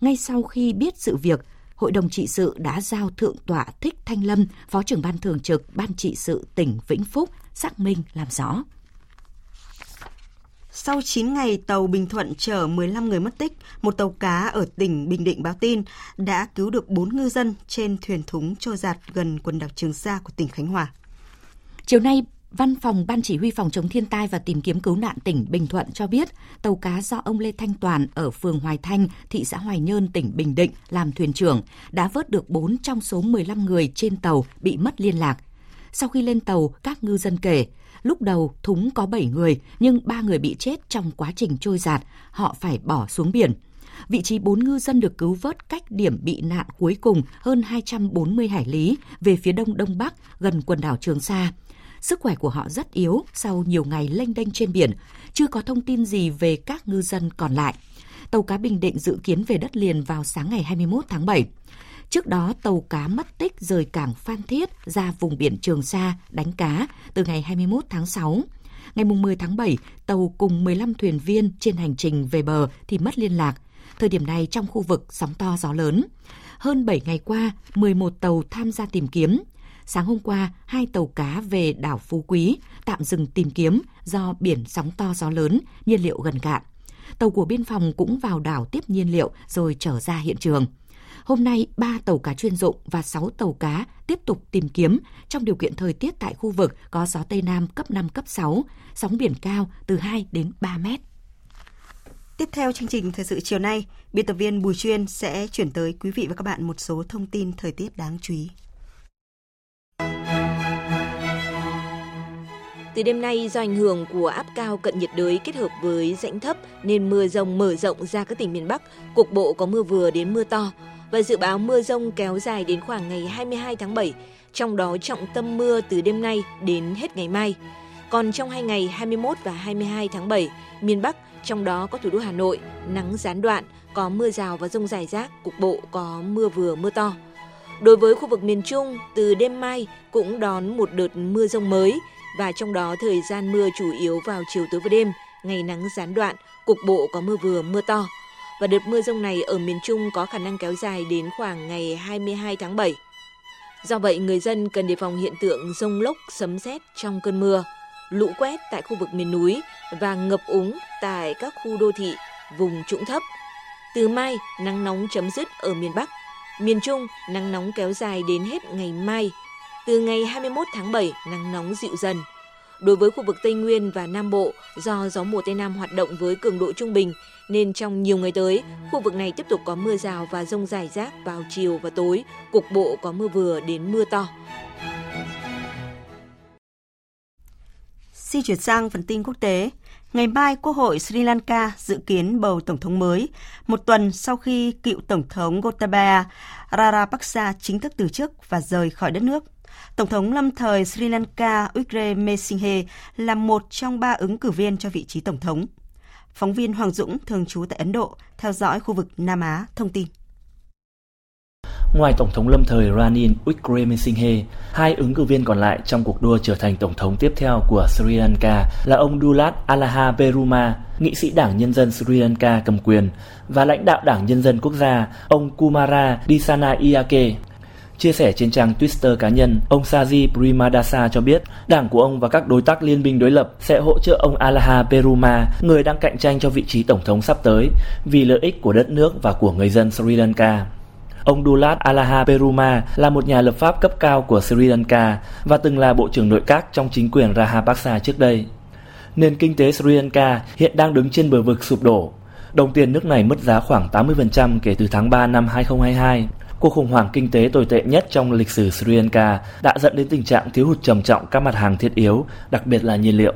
Ngay sau khi biết sự việc, Hội đồng trị sự đã giao Thượng tọa Thích Thanh Lâm, Phó trưởng Ban thường trực Ban trị sự tỉnh Vĩnh Phúc xác minh làm rõ. Sau 9 ngày, tàu Bình Thuận chở 15 người mất tích, một tàu cá ở tỉnh Bình Định báo tin đã cứu được 4 ngư dân trên thuyền thúng trôi giạt gần quần đảo Trường Sa của tỉnh Khánh Hòa. Chiều nay, Văn phòng Ban Chỉ huy Phòng chống thiên tai và tìm kiếm cứu nạn tỉnh Bình Thuận cho biết, tàu cá do ông Lê Thanh Toàn ở phường Hoài Thanh, thị xã Hoài Nhơn, tỉnh Bình Định làm thuyền trưởng đã vớt được 4 trong số 15 người trên tàu bị mất liên lạc. Sau khi lên tàu, các ngư dân kể, lúc đầu thúng có 7 người nhưng 3 người bị chết trong quá trình trôi giạt, họ phải bỏ xuống biển. Vị trí 4 ngư dân được cứu vớt cách điểm bị nạn cuối cùng hơn 240 hải lý về phía đông đông bắc gần quần đảo Trường Sa. Sức khỏe của họ rất yếu sau nhiều ngày lênh đênh trên biển, chưa có thông tin gì về các ngư dân còn lại. Tàu cá Bình Định dự kiến về đất liền vào sáng ngày 21 tháng 7. Trước đó, tàu cá mất tích rời cảng Phan Thiết ra vùng biển Trường Sa đánh cá từ ngày 21 tháng 6. Ngày 10 tháng 7, tàu cùng 15 thuyền viên trên hành trình về bờ thì mất liên lạc. Thời điểm này trong khu vực sóng to gió lớn. Hơn 7 ngày qua, 11 tàu tham gia tìm kiếm. Sáng hôm qua, hai tàu cá về đảo Phú Quý tạm dừng tìm kiếm do biển sóng to gió lớn, nhiên liệu gần cạn. Tàu của biên phòng cũng vào đảo tiếp nhiên liệu rồi trở ra hiện trường. Hôm nay, 3 tàu cá chuyên dụng và 6 tàu cá tiếp tục tìm kiếm trong điều kiện thời tiết tại khu vực có gió Tây Nam cấp 5, cấp 6, sóng biển cao từ 2 đến 3 mét. Tiếp theo chương trình thời sự chiều nay, biên tập viên Bùi Chuyên sẽ chuyển tới quý vị và các bạn một số thông tin thời tiết đáng chú ý. Từ đêm nay do ảnh hưởng của áp cao cận nhiệt đới kết hợp với rãnh thấp nên mưa rông mở rộng ra các tỉnh miền Bắc, cục bộ có mưa vừa đến mưa to và dự báo mưa rông kéo dài đến khoảng ngày 22 tháng 7, trong đó trọng tâm mưa từ đêm nay đến hết ngày mai. Còn trong hai ngày 21 và 22 tháng 7, miền Bắc, trong đó có thủ đô Hà Nội, nắng gián đoạn, có mưa rào và rông rải rác, cục bộ có mưa vừa mưa to. Đối với khu vực miền Trung, từ đêm mai cũng đón một đợt mưa rông mới và trong đó thời gian mưa chủ yếu vào chiều tối và đêm, ngày nắng gián đoạn, cục bộ có mưa vừa mưa to và đợt mưa rông này ở miền Trung có khả năng kéo dài đến khoảng ngày 22 tháng 7. Do vậy, người dân cần đề phòng hiện tượng rông lốc, sấm sét trong cơn mưa, lũ quét tại khu vực miền núi và ngập úng tại các khu đô thị, vùng trũng thấp. Từ mai, nắng nóng chấm dứt ở miền Bắc. Miền Trung, nắng nóng kéo dài đến hết ngày mai. Từ ngày 21 tháng 7, nắng nóng dịu dần. Đối với khu vực Tây Nguyên và Nam Bộ, do gió mùa Tây Nam hoạt động với cường độ trung bình, nên trong nhiều ngày tới, khu vực này tiếp tục có mưa rào và rông rải rác vào chiều và tối, cục bộ có mưa vừa đến mưa to. Xin chuyển sang phần tin quốc tế. Ngày mai, Quốc hội Sri Lanka dự kiến bầu Tổng thống mới, một tuần sau khi cựu Tổng thống Gotabaya Rajapaksa chính thức từ chức và rời khỏi đất nước. Tổng thống lâm thời Sri Lanka Wickremesinghe là một trong ba ứng cử viên cho vị trí Tổng thống. Phóng viên Hoàng Dũng, thường trú tại Ấn Độ, theo dõi khu vực Nam Á, thông tin. Ngoài Tổng thống lâm thời Ranil Wickremesinghe, hai ứng cử viên còn lại trong cuộc đua trở thành Tổng thống tiếp theo của Sri Lanka là ông Dulat Alaha Beruma, nghị sĩ Đảng Nhân dân Sri Lanka cầm quyền, và lãnh đạo Đảng Nhân dân Quốc gia, ông Kumara Disana Iake. Chia sẻ trên trang Twitter cá nhân, ông Saji Primadasa cho biết đảng của ông và các đối tác liên minh đối lập sẽ hỗ trợ ông Alaha Peruma, người đang cạnh tranh cho vị trí tổng thống sắp tới, vì lợi ích của đất nước và của người dân Sri Lanka. Ông Dulat Alaha Peruma là một nhà lập pháp cấp cao của Sri Lanka và từng là bộ trưởng nội các trong chính quyền Rajapaksa trước đây. Nền kinh tế Sri Lanka hiện đang đứng trên bờ vực sụp đổ. Đồng tiền nước này mất giá khoảng 80% kể từ tháng 3 năm 2022 Cuộc khủng hoảng kinh tế tồi tệ nhất trong lịch sử Sri Lanka đã dẫn đến tình trạng thiếu hụt trầm trọng các mặt hàng thiết yếu, đặc biệt là nhiên liệu.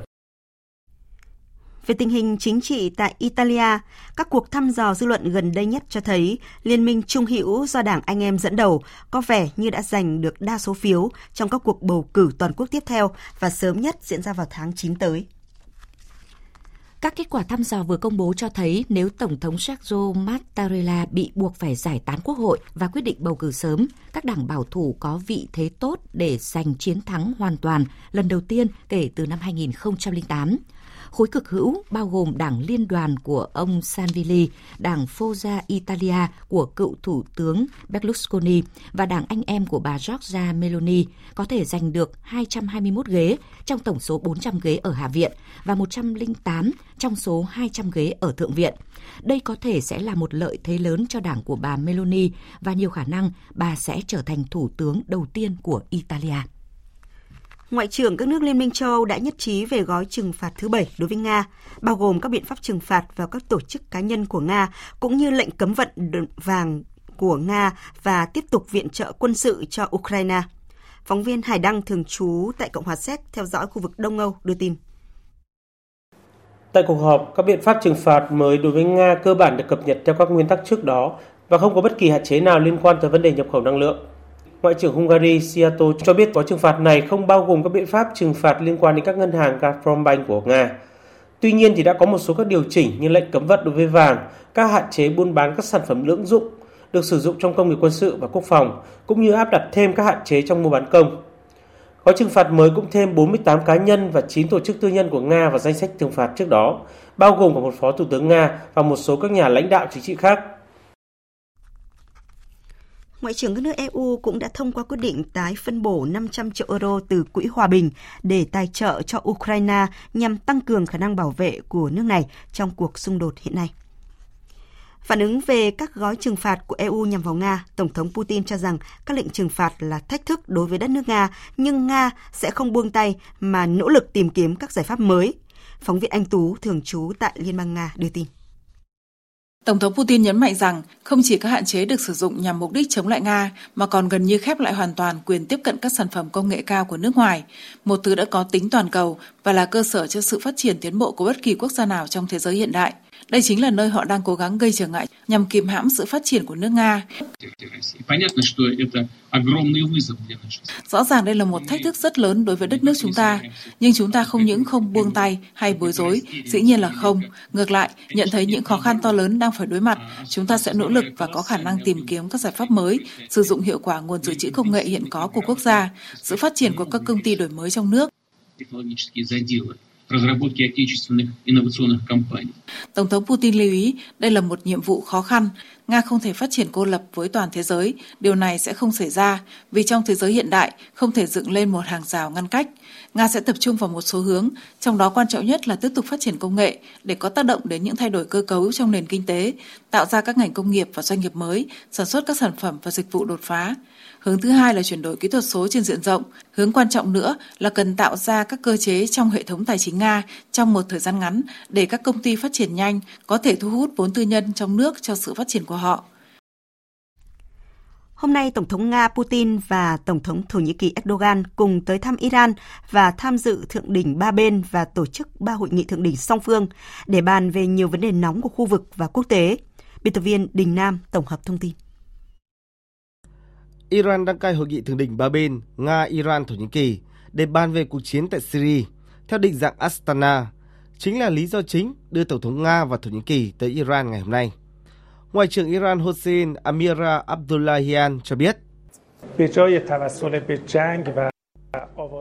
Về tình hình chính trị tại Italia, các cuộc thăm dò dư luận gần đây nhất cho thấy Liên minh Trung hữu do Đảng Anh Em dẫn đầu có vẻ như đã giành được đa số phiếu trong các cuộc bầu cử toàn quốc tiếp theo và sớm nhất diễn ra vào tháng 9 tới. Các kết quả thăm dò vừa công bố cho thấy nếu Tổng thống Sergio Mattarella bị buộc phải giải tán quốc hội và quyết định bầu cử sớm, các đảng bảo thủ có vị thế tốt để giành chiến thắng hoàn toàn lần đầu tiên kể từ năm 2008 khối cực hữu bao gồm đảng liên đoàn của ông Salvini, đảng Forza Italia của cựu thủ tướng Berlusconi và đảng anh em của bà Giorgia Meloni có thể giành được 221 ghế trong tổng số 400 ghế ở Hạ viện và 108 trong số 200 ghế ở Thượng viện. Đây có thể sẽ là một lợi thế lớn cho đảng của bà Meloni và nhiều khả năng bà sẽ trở thành thủ tướng đầu tiên của Italia. Ngoại trưởng các nước Liên minh châu Âu đã nhất trí về gói trừng phạt thứ bảy đối với Nga, bao gồm các biện pháp trừng phạt vào các tổ chức cá nhân của Nga, cũng như lệnh cấm vận vàng của Nga và tiếp tục viện trợ quân sự cho Ukraine. Phóng viên Hải Đăng thường trú tại Cộng hòa Séc theo dõi khu vực Đông Âu đưa tin. Tại cuộc họp, các biện pháp trừng phạt mới đối với Nga cơ bản được cập nhật theo các nguyên tắc trước đó và không có bất kỳ hạn chế nào liên quan tới vấn đề nhập khẩu năng lượng. Ngoại trưởng Hungary Siato cho biết gói trừng phạt này không bao gồm các biện pháp trừng phạt liên quan đến các ngân hàng Gazprombank của Nga. Tuy nhiên thì đã có một số các điều chỉnh như lệnh cấm vận đối với vàng, các hạn chế buôn bán các sản phẩm lưỡng dụng được sử dụng trong công nghiệp quân sự và quốc phòng, cũng như áp đặt thêm các hạn chế trong mua bán công. Gói trừng phạt mới cũng thêm 48 cá nhân và 9 tổ chức tư nhân của Nga vào danh sách trừng phạt trước đó, bao gồm cả một phó thủ tướng Nga và một số các nhà lãnh đạo chính trị khác. Ngoại trưởng các nước EU cũng đã thông qua quyết định tái phân bổ 500 triệu euro từ Quỹ Hòa bình để tài trợ cho Ukraine nhằm tăng cường khả năng bảo vệ của nước này trong cuộc xung đột hiện nay. Phản ứng về các gói trừng phạt của EU nhằm vào Nga, Tổng thống Putin cho rằng các lệnh trừng phạt là thách thức đối với đất nước Nga, nhưng Nga sẽ không buông tay mà nỗ lực tìm kiếm các giải pháp mới. Phóng viên Anh Tú, thường trú tại Liên bang Nga, đưa tin. Tổng thống Putin nhấn mạnh rằng không chỉ các hạn chế được sử dụng nhằm mục đích chống lại Nga mà còn gần như khép lại hoàn toàn quyền tiếp cận các sản phẩm công nghệ cao của nước ngoài, một thứ đã có tính toàn cầu và là cơ sở cho sự phát triển tiến bộ của bất kỳ quốc gia nào trong thế giới hiện đại. Đây chính là nơi họ đang cố gắng gây trở ngại nhằm kìm hãm sự phát triển của nước Nga. Rõ ràng đây là một thách thức rất lớn đối với đất nước chúng ta, nhưng chúng ta không những không buông tay hay bối rối, dĩ nhiên là không. Ngược lại, nhận thấy những khó khăn to lớn đang phải đối mặt, chúng ta sẽ nỗ lực và có khả năng tìm kiếm các giải pháp mới, sử dụng hiệu quả nguồn dự trữ công nghệ hiện có của quốc gia, sự phát triển của các công ty đổi mới trong nước разработки отечественных инновационных компаний. Tổng thống Putin lưu ý đây là một nhiệm vụ khó khăn. Nga không thể phát triển cô lập với toàn thế giới. Điều này sẽ không xảy ra vì trong thế giới hiện đại không thể dựng lên một hàng rào ngăn cách. Nga sẽ tập trung vào một số hướng, trong đó quan trọng nhất là tiếp tục phát triển công nghệ để có tác động đến những thay đổi cơ cấu trong nền kinh tế, tạo ra các ngành công nghiệp và doanh nghiệp mới, sản xuất các sản phẩm và dịch vụ đột phá. Hướng thứ hai là chuyển đổi kỹ thuật số trên diện rộng. Hướng quan trọng nữa là cần tạo ra các cơ chế trong hệ thống tài chính Nga trong một thời gian ngắn để các công ty phát triển nhanh có thể thu hút vốn tư nhân trong nước cho sự phát triển của họ. Hôm nay, Tổng thống Nga Putin và Tổng thống Thổ Nhĩ Kỳ Erdogan cùng tới thăm Iran và tham dự thượng đỉnh ba bên và tổ chức ba hội nghị thượng đỉnh song phương để bàn về nhiều vấn đề nóng của khu vực và quốc tế. Biên tập viên Đình Nam tổng hợp thông tin. Iran đăng cai hội nghị thượng đỉnh ba bên Nga, Iran, Thổ Nhĩ Kỳ để bàn về cuộc chiến tại Syria theo định dạng Astana, chính là lý do chính đưa Tổng thống Nga và Thổ Nhĩ Kỳ tới Iran ngày hôm nay. Ngoại trưởng Iran Hossein Amira Abdullahian cho biết.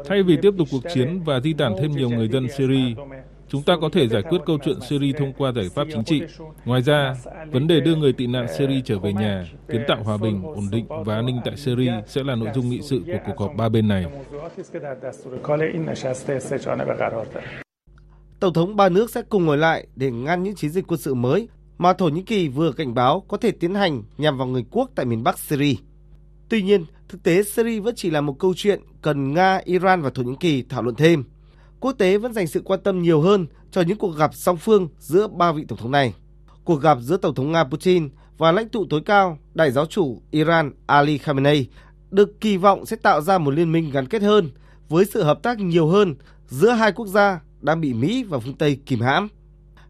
Thay vì tiếp tục cuộc chiến và di tản thêm nhiều người dân Syria, Chúng ta có thể giải quyết câu chuyện Syria thông qua giải pháp chính trị. Ngoài ra, vấn đề đưa người tị nạn Syria trở về nhà, kiến tạo hòa bình, ổn định và an ninh tại Syria sẽ là nội dung nghị sự của cuộc họp ba bên này. Tổng thống ba nước sẽ cùng ngồi lại để ngăn những chiến dịch quân sự mới mà Thổ Nhĩ Kỳ vừa cảnh báo có thể tiến hành nhằm vào người quốc tại miền Bắc Syria. Tuy nhiên, thực tế Syria vẫn chỉ là một câu chuyện cần Nga, Iran và Thổ Nhĩ Kỳ thảo luận thêm quốc tế vẫn dành sự quan tâm nhiều hơn cho những cuộc gặp song phương giữa ba vị tổng thống này. Cuộc gặp giữa Tổng thống Nga Putin và lãnh tụ tối cao Đại giáo chủ Iran Ali Khamenei được kỳ vọng sẽ tạo ra một liên minh gắn kết hơn với sự hợp tác nhiều hơn giữa hai quốc gia đang bị Mỹ và phương Tây kìm hãm.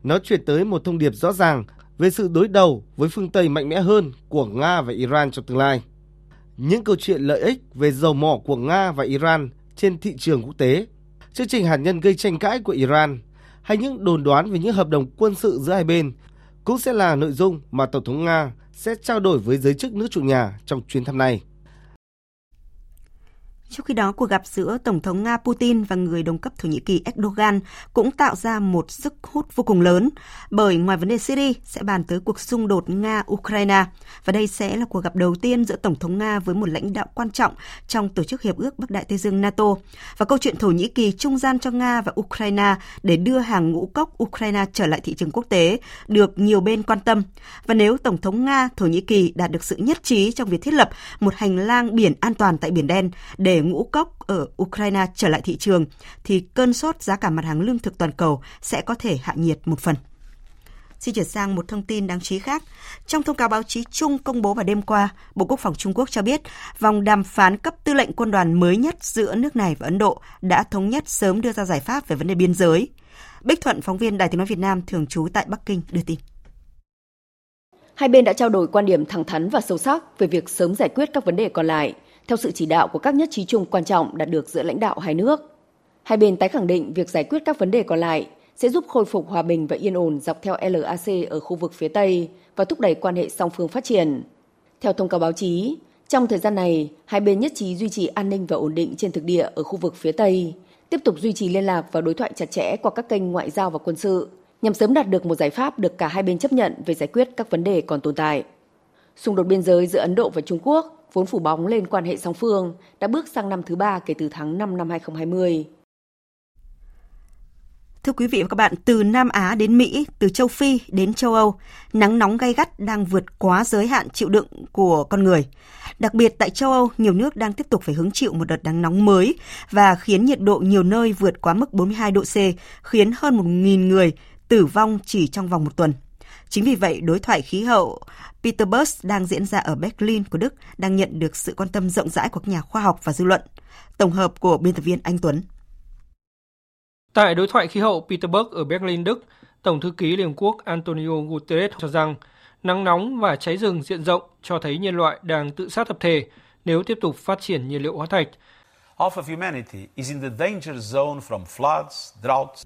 Nó chuyển tới một thông điệp rõ ràng về sự đối đầu với phương Tây mạnh mẽ hơn của Nga và Iran trong tương lai. Những câu chuyện lợi ích về dầu mỏ của Nga và Iran trên thị trường quốc tế, chương trình hạt nhân gây tranh cãi của Iran hay những đồn đoán về những hợp đồng quân sự giữa hai bên cũng sẽ là nội dung mà Tổng thống Nga sẽ trao đổi với giới chức nước chủ nhà trong chuyến thăm này. Trong khi đó, cuộc gặp giữa Tổng thống Nga Putin và người đồng cấp Thổ Nhĩ Kỳ Erdogan cũng tạo ra một sức hút vô cùng lớn, bởi ngoài vấn đề Syria sẽ bàn tới cuộc xung đột Nga-Ukraine, và đây sẽ là cuộc gặp đầu tiên giữa Tổng thống Nga với một lãnh đạo quan trọng trong Tổ chức Hiệp ước Bắc Đại Tây Dương NATO, và câu chuyện Thổ Nhĩ Kỳ trung gian cho Nga và Ukraine để đưa hàng ngũ cốc Ukraine trở lại thị trường quốc tế được nhiều bên quan tâm. Và nếu Tổng thống Nga, Thổ Nhĩ Kỳ đạt được sự nhất trí trong việc thiết lập một hành lang biển an toàn tại Biển Đen để ngũ cốc ở Ukraine trở lại thị trường, thì cơn sốt giá cả mặt hàng lương thực toàn cầu sẽ có thể hạ nhiệt một phần. Xin chuyển sang một thông tin đáng chú ý khác. Trong thông cáo báo chí chung công bố vào đêm qua, Bộ Quốc phòng Trung Quốc cho biết vòng đàm phán cấp tư lệnh quân đoàn mới nhất giữa nước này và Ấn Độ đã thống nhất sớm đưa ra giải pháp về vấn đề biên giới. Bích Thuận, phóng viên Đài tiếng nói Việt Nam thường trú tại Bắc Kinh đưa tin. Hai bên đã trao đổi quan điểm thẳng thắn và sâu sắc về việc sớm giải quyết các vấn đề còn lại – theo sự chỉ đạo của các nhất trí chung quan trọng đạt được giữa lãnh đạo hai nước. Hai bên tái khẳng định việc giải quyết các vấn đề còn lại sẽ giúp khôi phục hòa bình và yên ổn dọc theo LAC ở khu vực phía Tây và thúc đẩy quan hệ song phương phát triển. Theo thông cáo báo chí, trong thời gian này, hai bên nhất trí duy trì an ninh và ổn định trên thực địa ở khu vực phía Tây, tiếp tục duy trì liên lạc và đối thoại chặt chẽ qua các kênh ngoại giao và quân sự, nhằm sớm đạt được một giải pháp được cả hai bên chấp nhận về giải quyết các vấn đề còn tồn tại. Xung đột biên giới giữa Ấn Độ và Trung Quốc vốn phủ bóng lên quan hệ song phương, đã bước sang năm thứ ba kể từ tháng 5 năm 2020. Thưa quý vị và các bạn, từ Nam Á đến Mỹ, từ châu Phi đến châu Âu, nắng nóng gay gắt đang vượt quá giới hạn chịu đựng của con người. Đặc biệt tại châu Âu, nhiều nước đang tiếp tục phải hứng chịu một đợt nắng nóng mới và khiến nhiệt độ nhiều nơi vượt quá mức 42 độ C, khiến hơn 1.000 người tử vong chỉ trong vòng một tuần. Chính vì vậy, đối thoại khí hậu Peterbus đang diễn ra ở Berlin của Đức đang nhận được sự quan tâm rộng rãi của các nhà khoa học và dư luận. Tổng hợp của biên tập viên Anh Tuấn. Tại đối thoại khí hậu Peterburg ở Berlin, Đức, Tổng thư ký Liên Hợp Quốc Antonio Guterres cho rằng nắng nóng và cháy rừng diện rộng cho thấy nhân loại đang tự sát tập thể nếu tiếp tục phát triển nhiên liệu hóa thạch.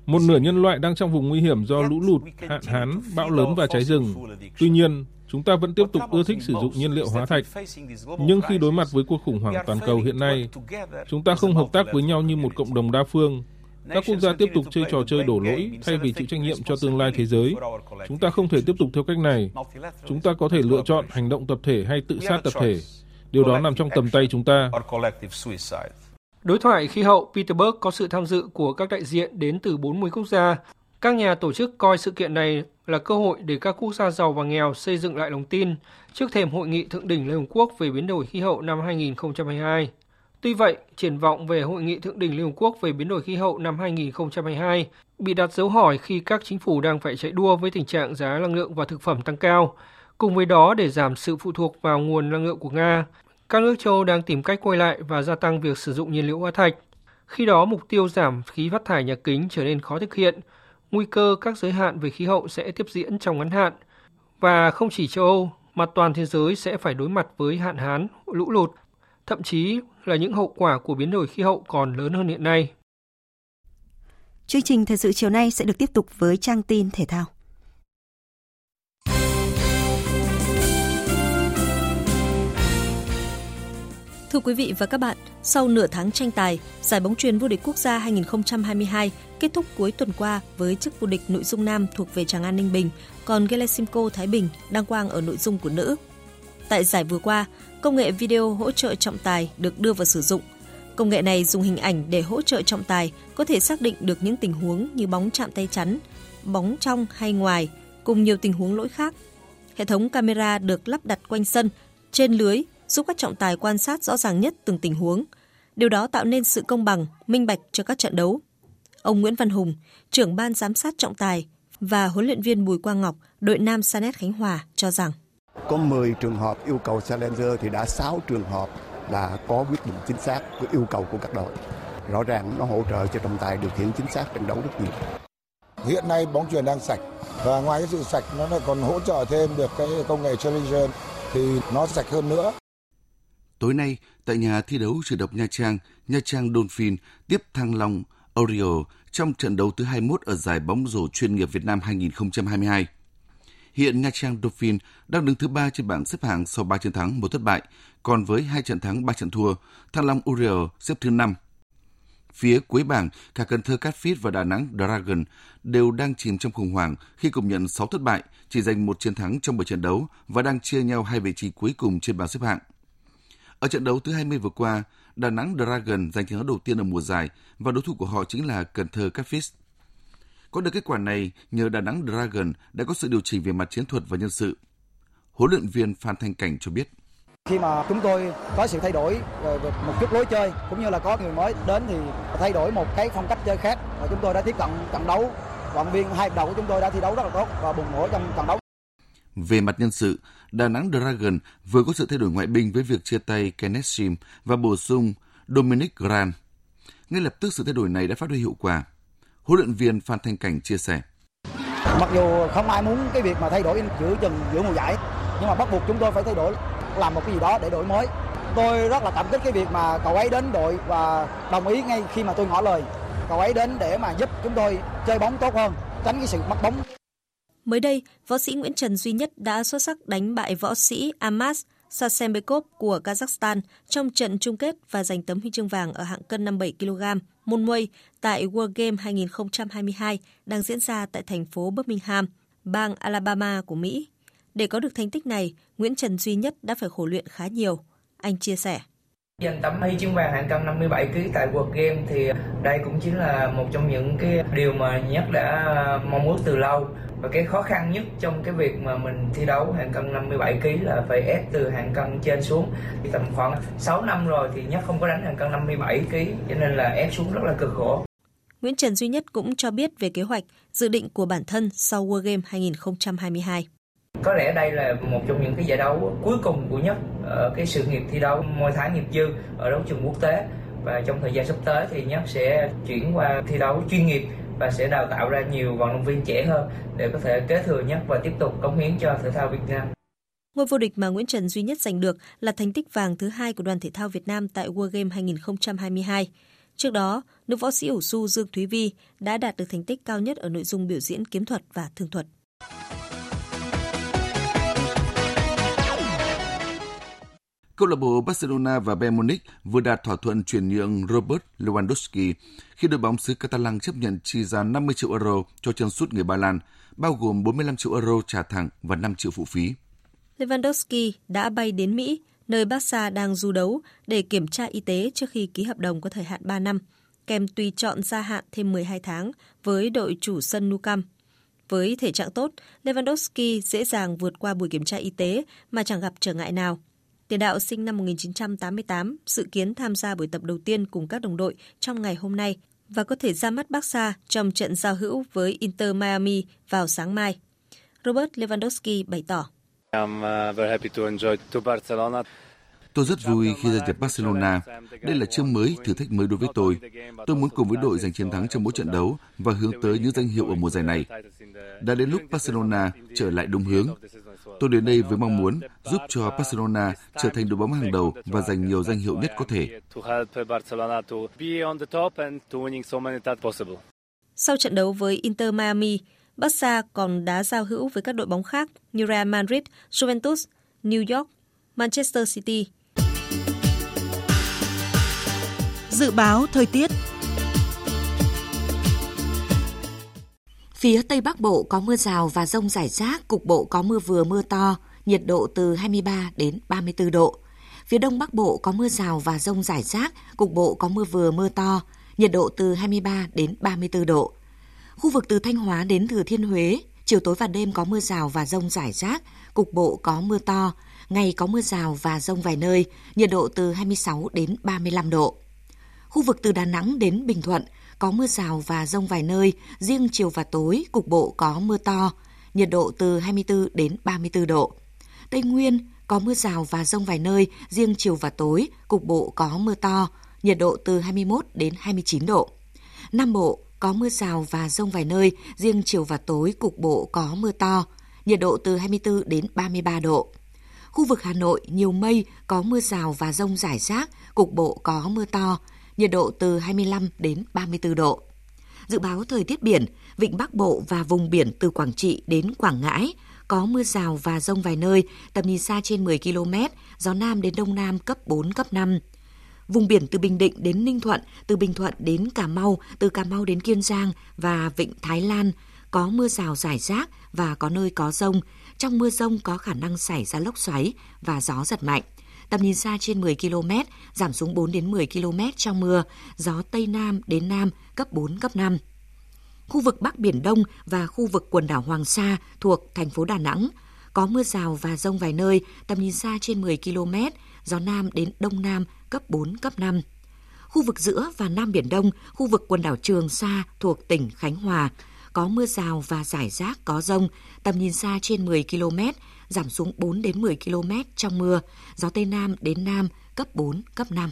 Một nửa nhân loại đang trong vùng nguy hiểm do lũ lụt, hạn hán, bão lớn và cháy rừng. Tuy nhiên, Chúng ta vẫn tiếp tục ưa thích sử dụng nhiên liệu hóa thạch. Nhưng khi đối mặt với cuộc khủng hoảng toàn cầu hiện nay, chúng ta không hợp tác với nhau như một cộng đồng đa phương. Các quốc gia tiếp tục chơi trò chơi đổ lỗi thay vì chịu trách nhiệm cho tương lai thế giới. Chúng ta không thể tiếp tục theo cách này. Chúng ta có thể lựa chọn hành động tập thể hay tự sát tập thể. Điều đó nằm trong tầm tay chúng ta. Đối thoại khí hậu Peterburg có sự tham dự của các đại diện đến từ 40 quốc gia. Các nhà tổ chức coi sự kiện này là cơ hội để các quốc gia giàu và nghèo xây dựng lại lòng tin trước thềm hội nghị thượng đỉnh Liên Hợp Quốc về biến đổi khí hậu năm 2022. Tuy vậy, triển vọng về hội nghị thượng đỉnh Liên Hợp Quốc về biến đổi khí hậu năm 2022 bị đặt dấu hỏi khi các chính phủ đang phải chạy đua với tình trạng giá năng lượng và thực phẩm tăng cao. Cùng với đó, để giảm sự phụ thuộc vào nguồn năng lượng của Nga, các nước châu đang tìm cách quay lại và gia tăng việc sử dụng nhiên liệu hóa thạch. Khi đó, mục tiêu giảm khí phát thải nhà kính trở nên khó thực hiện – nguy cơ các giới hạn về khí hậu sẽ tiếp diễn trong ngắn hạn và không chỉ châu Âu mà toàn thế giới sẽ phải đối mặt với hạn hán, lũ lụt, thậm chí là những hậu quả của biến đổi khí hậu còn lớn hơn hiện nay. Chương trình thời sự chiều nay sẽ được tiếp tục với trang tin thể thao. Thưa quý vị và các bạn, sau nửa tháng tranh tài, giải bóng truyền vô địch quốc gia 2022 kết thúc cuối tuần qua với chức vô địch nội dung nam thuộc về Tràng An Ninh Bình, còn Gelesimco Thái Bình đăng quang ở nội dung của nữ. Tại giải vừa qua, công nghệ video hỗ trợ trọng tài được đưa vào sử dụng. Công nghệ này dùng hình ảnh để hỗ trợ trọng tài có thể xác định được những tình huống như bóng chạm tay chắn, bóng trong hay ngoài, cùng nhiều tình huống lỗi khác. Hệ thống camera được lắp đặt quanh sân, trên lưới giúp các trọng tài quan sát rõ ràng nhất từng tình huống. Điều đó tạo nên sự công bằng, minh bạch cho các trận đấu. Ông Nguyễn Văn Hùng, trưởng ban giám sát trọng tài và huấn luyện viên Bùi Quang Ngọc, đội nam Sanet Khánh Hòa cho rằng có 10 trường hợp yêu cầu Challenger thì đã 6 trường hợp là có quyết định chính xác với yêu cầu của các đội. Rõ ràng nó hỗ trợ cho trọng tài điều khiển chính xác trận đấu rất nhiều. hiện nay bóng chuyền đang sạch và ngoài cái sự sạch nó lại còn hỗ trợ thêm được cái công nghệ Challenger thì nó sạch hơn nữa. Tối nay, tại nhà thi đấu chủ độc Nha Trang, Nha Trang Dolphin tiếp Thăng Long Oreo trong trận đấu thứ 21 ở giải bóng rổ chuyên nghiệp Việt Nam 2022. Hiện Nha Trang Dolphin đang đứng thứ ba trên bảng xếp hạng sau 3 chiến thắng, một thất bại, còn với hai trận thắng, 3 trận thua, Thăng Long Oreo xếp thứ 5. Phía cuối bảng, cả Cần Thơ Catfish và Đà Nẵng Dragon đều đang chìm trong khủng hoảng khi cùng nhận 6 thất bại, chỉ giành một chiến thắng trong 7 trận đấu và đang chia nhau hai vị trí cuối cùng trên bảng xếp hạng. Ở trận đấu thứ 20 vừa qua, Đà Nẵng Dragon giành chiến thắng đầu tiên ở mùa giải và đối thủ của họ chính là Cần Thơ Catfish. Có được kết quả này nhờ Đà Nẵng Dragon đã có sự điều chỉnh về mặt chiến thuật và nhân sự. Huấn luyện viên Phan Thanh Cảnh cho biết. Khi mà chúng tôi có sự thay đổi về một chút lối chơi cũng như là có người mới đến thì thay đổi một cái phong cách chơi khác và chúng tôi đã tiếp cận trận đấu. Vận viên hai đầu của chúng tôi đã thi đấu rất là tốt và bùng nổ trong trận đấu. Về mặt nhân sự, Đà Nẵng Dragon vừa có sự thay đổi ngoại binh với việc chia tay Kenneth Sim và bổ sung Dominic Grant. Ngay lập tức sự thay đổi này đã phát huy hiệu quả. Huấn luyện viên Phan Thanh Cảnh chia sẻ. Mặc dù không ai muốn cái việc mà thay đổi giữa chừng giữa mùa giải, nhưng mà bắt buộc chúng tôi phải thay đổi làm một cái gì đó để đổi mới. Tôi rất là cảm kích cái việc mà cậu ấy đến đội và đồng ý ngay khi mà tôi ngỏ lời. Cậu ấy đến để mà giúp chúng tôi chơi bóng tốt hơn, tránh cái sự mất bóng. Mới đây, võ sĩ Nguyễn Trần Duy Nhất đã xuất sắc đánh bại võ sĩ Amas Sasembekov của Kazakhstan trong trận chung kết và giành tấm huy chương vàng ở hạng cân 57 kg môn muay tại World Game 2022 đang diễn ra tại thành phố Birmingham, bang Alabama của Mỹ. Để có được thành tích này, Nguyễn Trần Duy Nhất đã phải khổ luyện khá nhiều. Anh chia sẻ. Giành tấm huy chương vàng hạng cân 57 kg tại World Game thì đây cũng chính là một trong những cái điều mà Nhất đã mong ước từ lâu và cái khó khăn nhất trong cái việc mà mình thi đấu hạng cân 57 kg là phải ép từ hạng cân trên xuống thì tầm khoảng 6 năm rồi thì Nhất không có đánh hạng cân 57 kg cho nên là ép xuống rất là cực khổ. Nguyễn Trần Duy Nhất cũng cho biết về kế hoạch dự định của bản thân sau World Game 2022. Có lẽ đây là một trong những cái giải đấu cuối cùng của Nhất ở cái sự nghiệp thi đấu môi thái nghiệp dư ở đấu trường quốc tế và trong thời gian sắp tới thì Nhất sẽ chuyển qua thi đấu chuyên nghiệp và sẽ đào tạo ra nhiều vận động viên trẻ hơn để có thể kế thừa nhất và tiếp tục cống hiến cho thể thao Việt Nam. Ngôi vô địch mà Nguyễn Trần duy nhất giành được là thành tích vàng thứ hai của đoàn thể thao Việt Nam tại World Game 2022. Trước đó, nữ võ sĩ ủ su Dương Thúy Vi đã đạt được thành tích cao nhất ở nội dung biểu diễn kiếm thuật và thương thuật. Câu lạc bộ Barcelona và Bayern Munich vừa đạt thỏa thuận chuyển nhượng Robert Lewandowski khi đội bóng xứ Catalan chấp nhận chi ra 50 triệu euro cho chân sút người Ba Lan, bao gồm 45 triệu euro trả thẳng và 5 triệu phụ phí. Lewandowski đã bay đến Mỹ, nơi Barca đang du đấu để kiểm tra y tế trước khi ký hợp đồng có thời hạn 3 năm, kèm tùy chọn gia hạn thêm 12 tháng với đội chủ sân Nou Camp. Với thể trạng tốt, Lewandowski dễ dàng vượt qua buổi kiểm tra y tế mà chẳng gặp trở ngại nào. Tiền đạo sinh năm 1988 dự kiến tham gia buổi tập đầu tiên cùng các đồng đội trong ngày hôm nay và có thể ra mắt Barca trong trận giao hữu với Inter Miami vào sáng mai. Robert Lewandowski bày tỏ. Tôi rất vui khi gia nhập Barcelona. Đây là chương mới, thử thách mới đối với tôi. Tôi muốn cùng với đội giành chiến thắng trong mỗi trận đấu và hướng tới những danh hiệu ở mùa giải này. Đã đến lúc Barcelona trở lại đúng hướng. Tôi đến đây với mong muốn giúp cho Barcelona trở thành đội bóng hàng đầu và giành nhiều danh hiệu nhất có thể. Sau trận đấu với Inter Miami, Barca còn đá giao hữu với các đội bóng khác như Real Madrid, Juventus, New York, Manchester City. Dự báo thời tiết Phía Tây Bắc Bộ có mưa rào và rông rải rác, cục bộ có mưa vừa mưa to, nhiệt độ từ 23 đến 34 độ. Phía Đông Bắc Bộ có mưa rào và rông rải rác, cục bộ có mưa vừa mưa to, nhiệt độ từ 23 đến 34 độ. Khu vực từ Thanh Hóa đến Thừa Thiên Huế, chiều tối và đêm có mưa rào và rông rải rác, cục bộ có mưa to, ngày có mưa rào và rông vài nơi, nhiệt độ từ 26 đến 35 độ. Khu vực từ Đà Nẵng đến Bình Thuận có mưa rào và rông vài nơi, riêng chiều và tối cục bộ có mưa to, nhiệt độ từ 24 đến 34 độ. Tây Nguyên có mưa rào và rông vài nơi, riêng chiều và tối cục bộ có mưa to, nhiệt độ từ 21 đến 29 độ. Nam Bộ có mưa rào và rông vài nơi, riêng chiều và tối cục bộ có mưa to, nhiệt độ từ 24 đến 33 độ. Khu vực Hà Nội nhiều mây, có mưa rào và rông rải rác, cục bộ có mưa to, nhiệt độ từ 25 đến 34 độ. Dự báo thời tiết biển, vịnh Bắc Bộ và vùng biển từ Quảng Trị đến Quảng Ngãi có mưa rào và rông vài nơi, tầm nhìn xa trên 10 km, gió Nam đến Đông Nam cấp 4, cấp 5. Vùng biển từ Bình Định đến Ninh Thuận, từ Bình Thuận đến Cà Mau, từ Cà Mau đến Kiên Giang và Vịnh Thái Lan có mưa rào rải rác và có nơi có rông. Trong mưa rông có khả năng xảy ra lốc xoáy và gió giật mạnh. Tầm nhìn xa trên 10 km, giảm xuống 4 đến 10 km trong mưa, gió Tây Nam đến Nam cấp 4, cấp 5. Khu vực Bắc Biển Đông và khu vực quần đảo Hoàng Sa thuộc thành phố Đà Nẵng có mưa rào và rông vài nơi, tầm nhìn xa trên 10 km, gió Nam đến Đông Nam cấp 4, cấp 5. Khu vực giữa và Nam Biển Đông, khu vực quần đảo Trường Sa thuộc tỉnh Khánh Hòa, có mưa rào và rải rác có rông, tầm nhìn xa trên 10 km, giảm xuống 4 đến 10 km trong mưa, gió Tây Nam đến Nam cấp 4, cấp 5.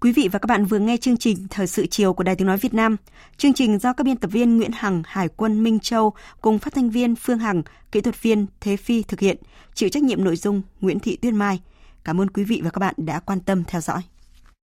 Quý vị và các bạn vừa nghe chương trình Thời sự chiều của Đài Tiếng Nói Việt Nam. Chương trình do các biên tập viên Nguyễn Hằng, Hải quân Minh Châu cùng phát thanh viên Phương Hằng, kỹ thuật viên Thế Phi thực hiện, chịu trách nhiệm nội dung Nguyễn Thị Tuyên Mai. Cảm ơn quý vị và các bạn đã quan tâm theo dõi.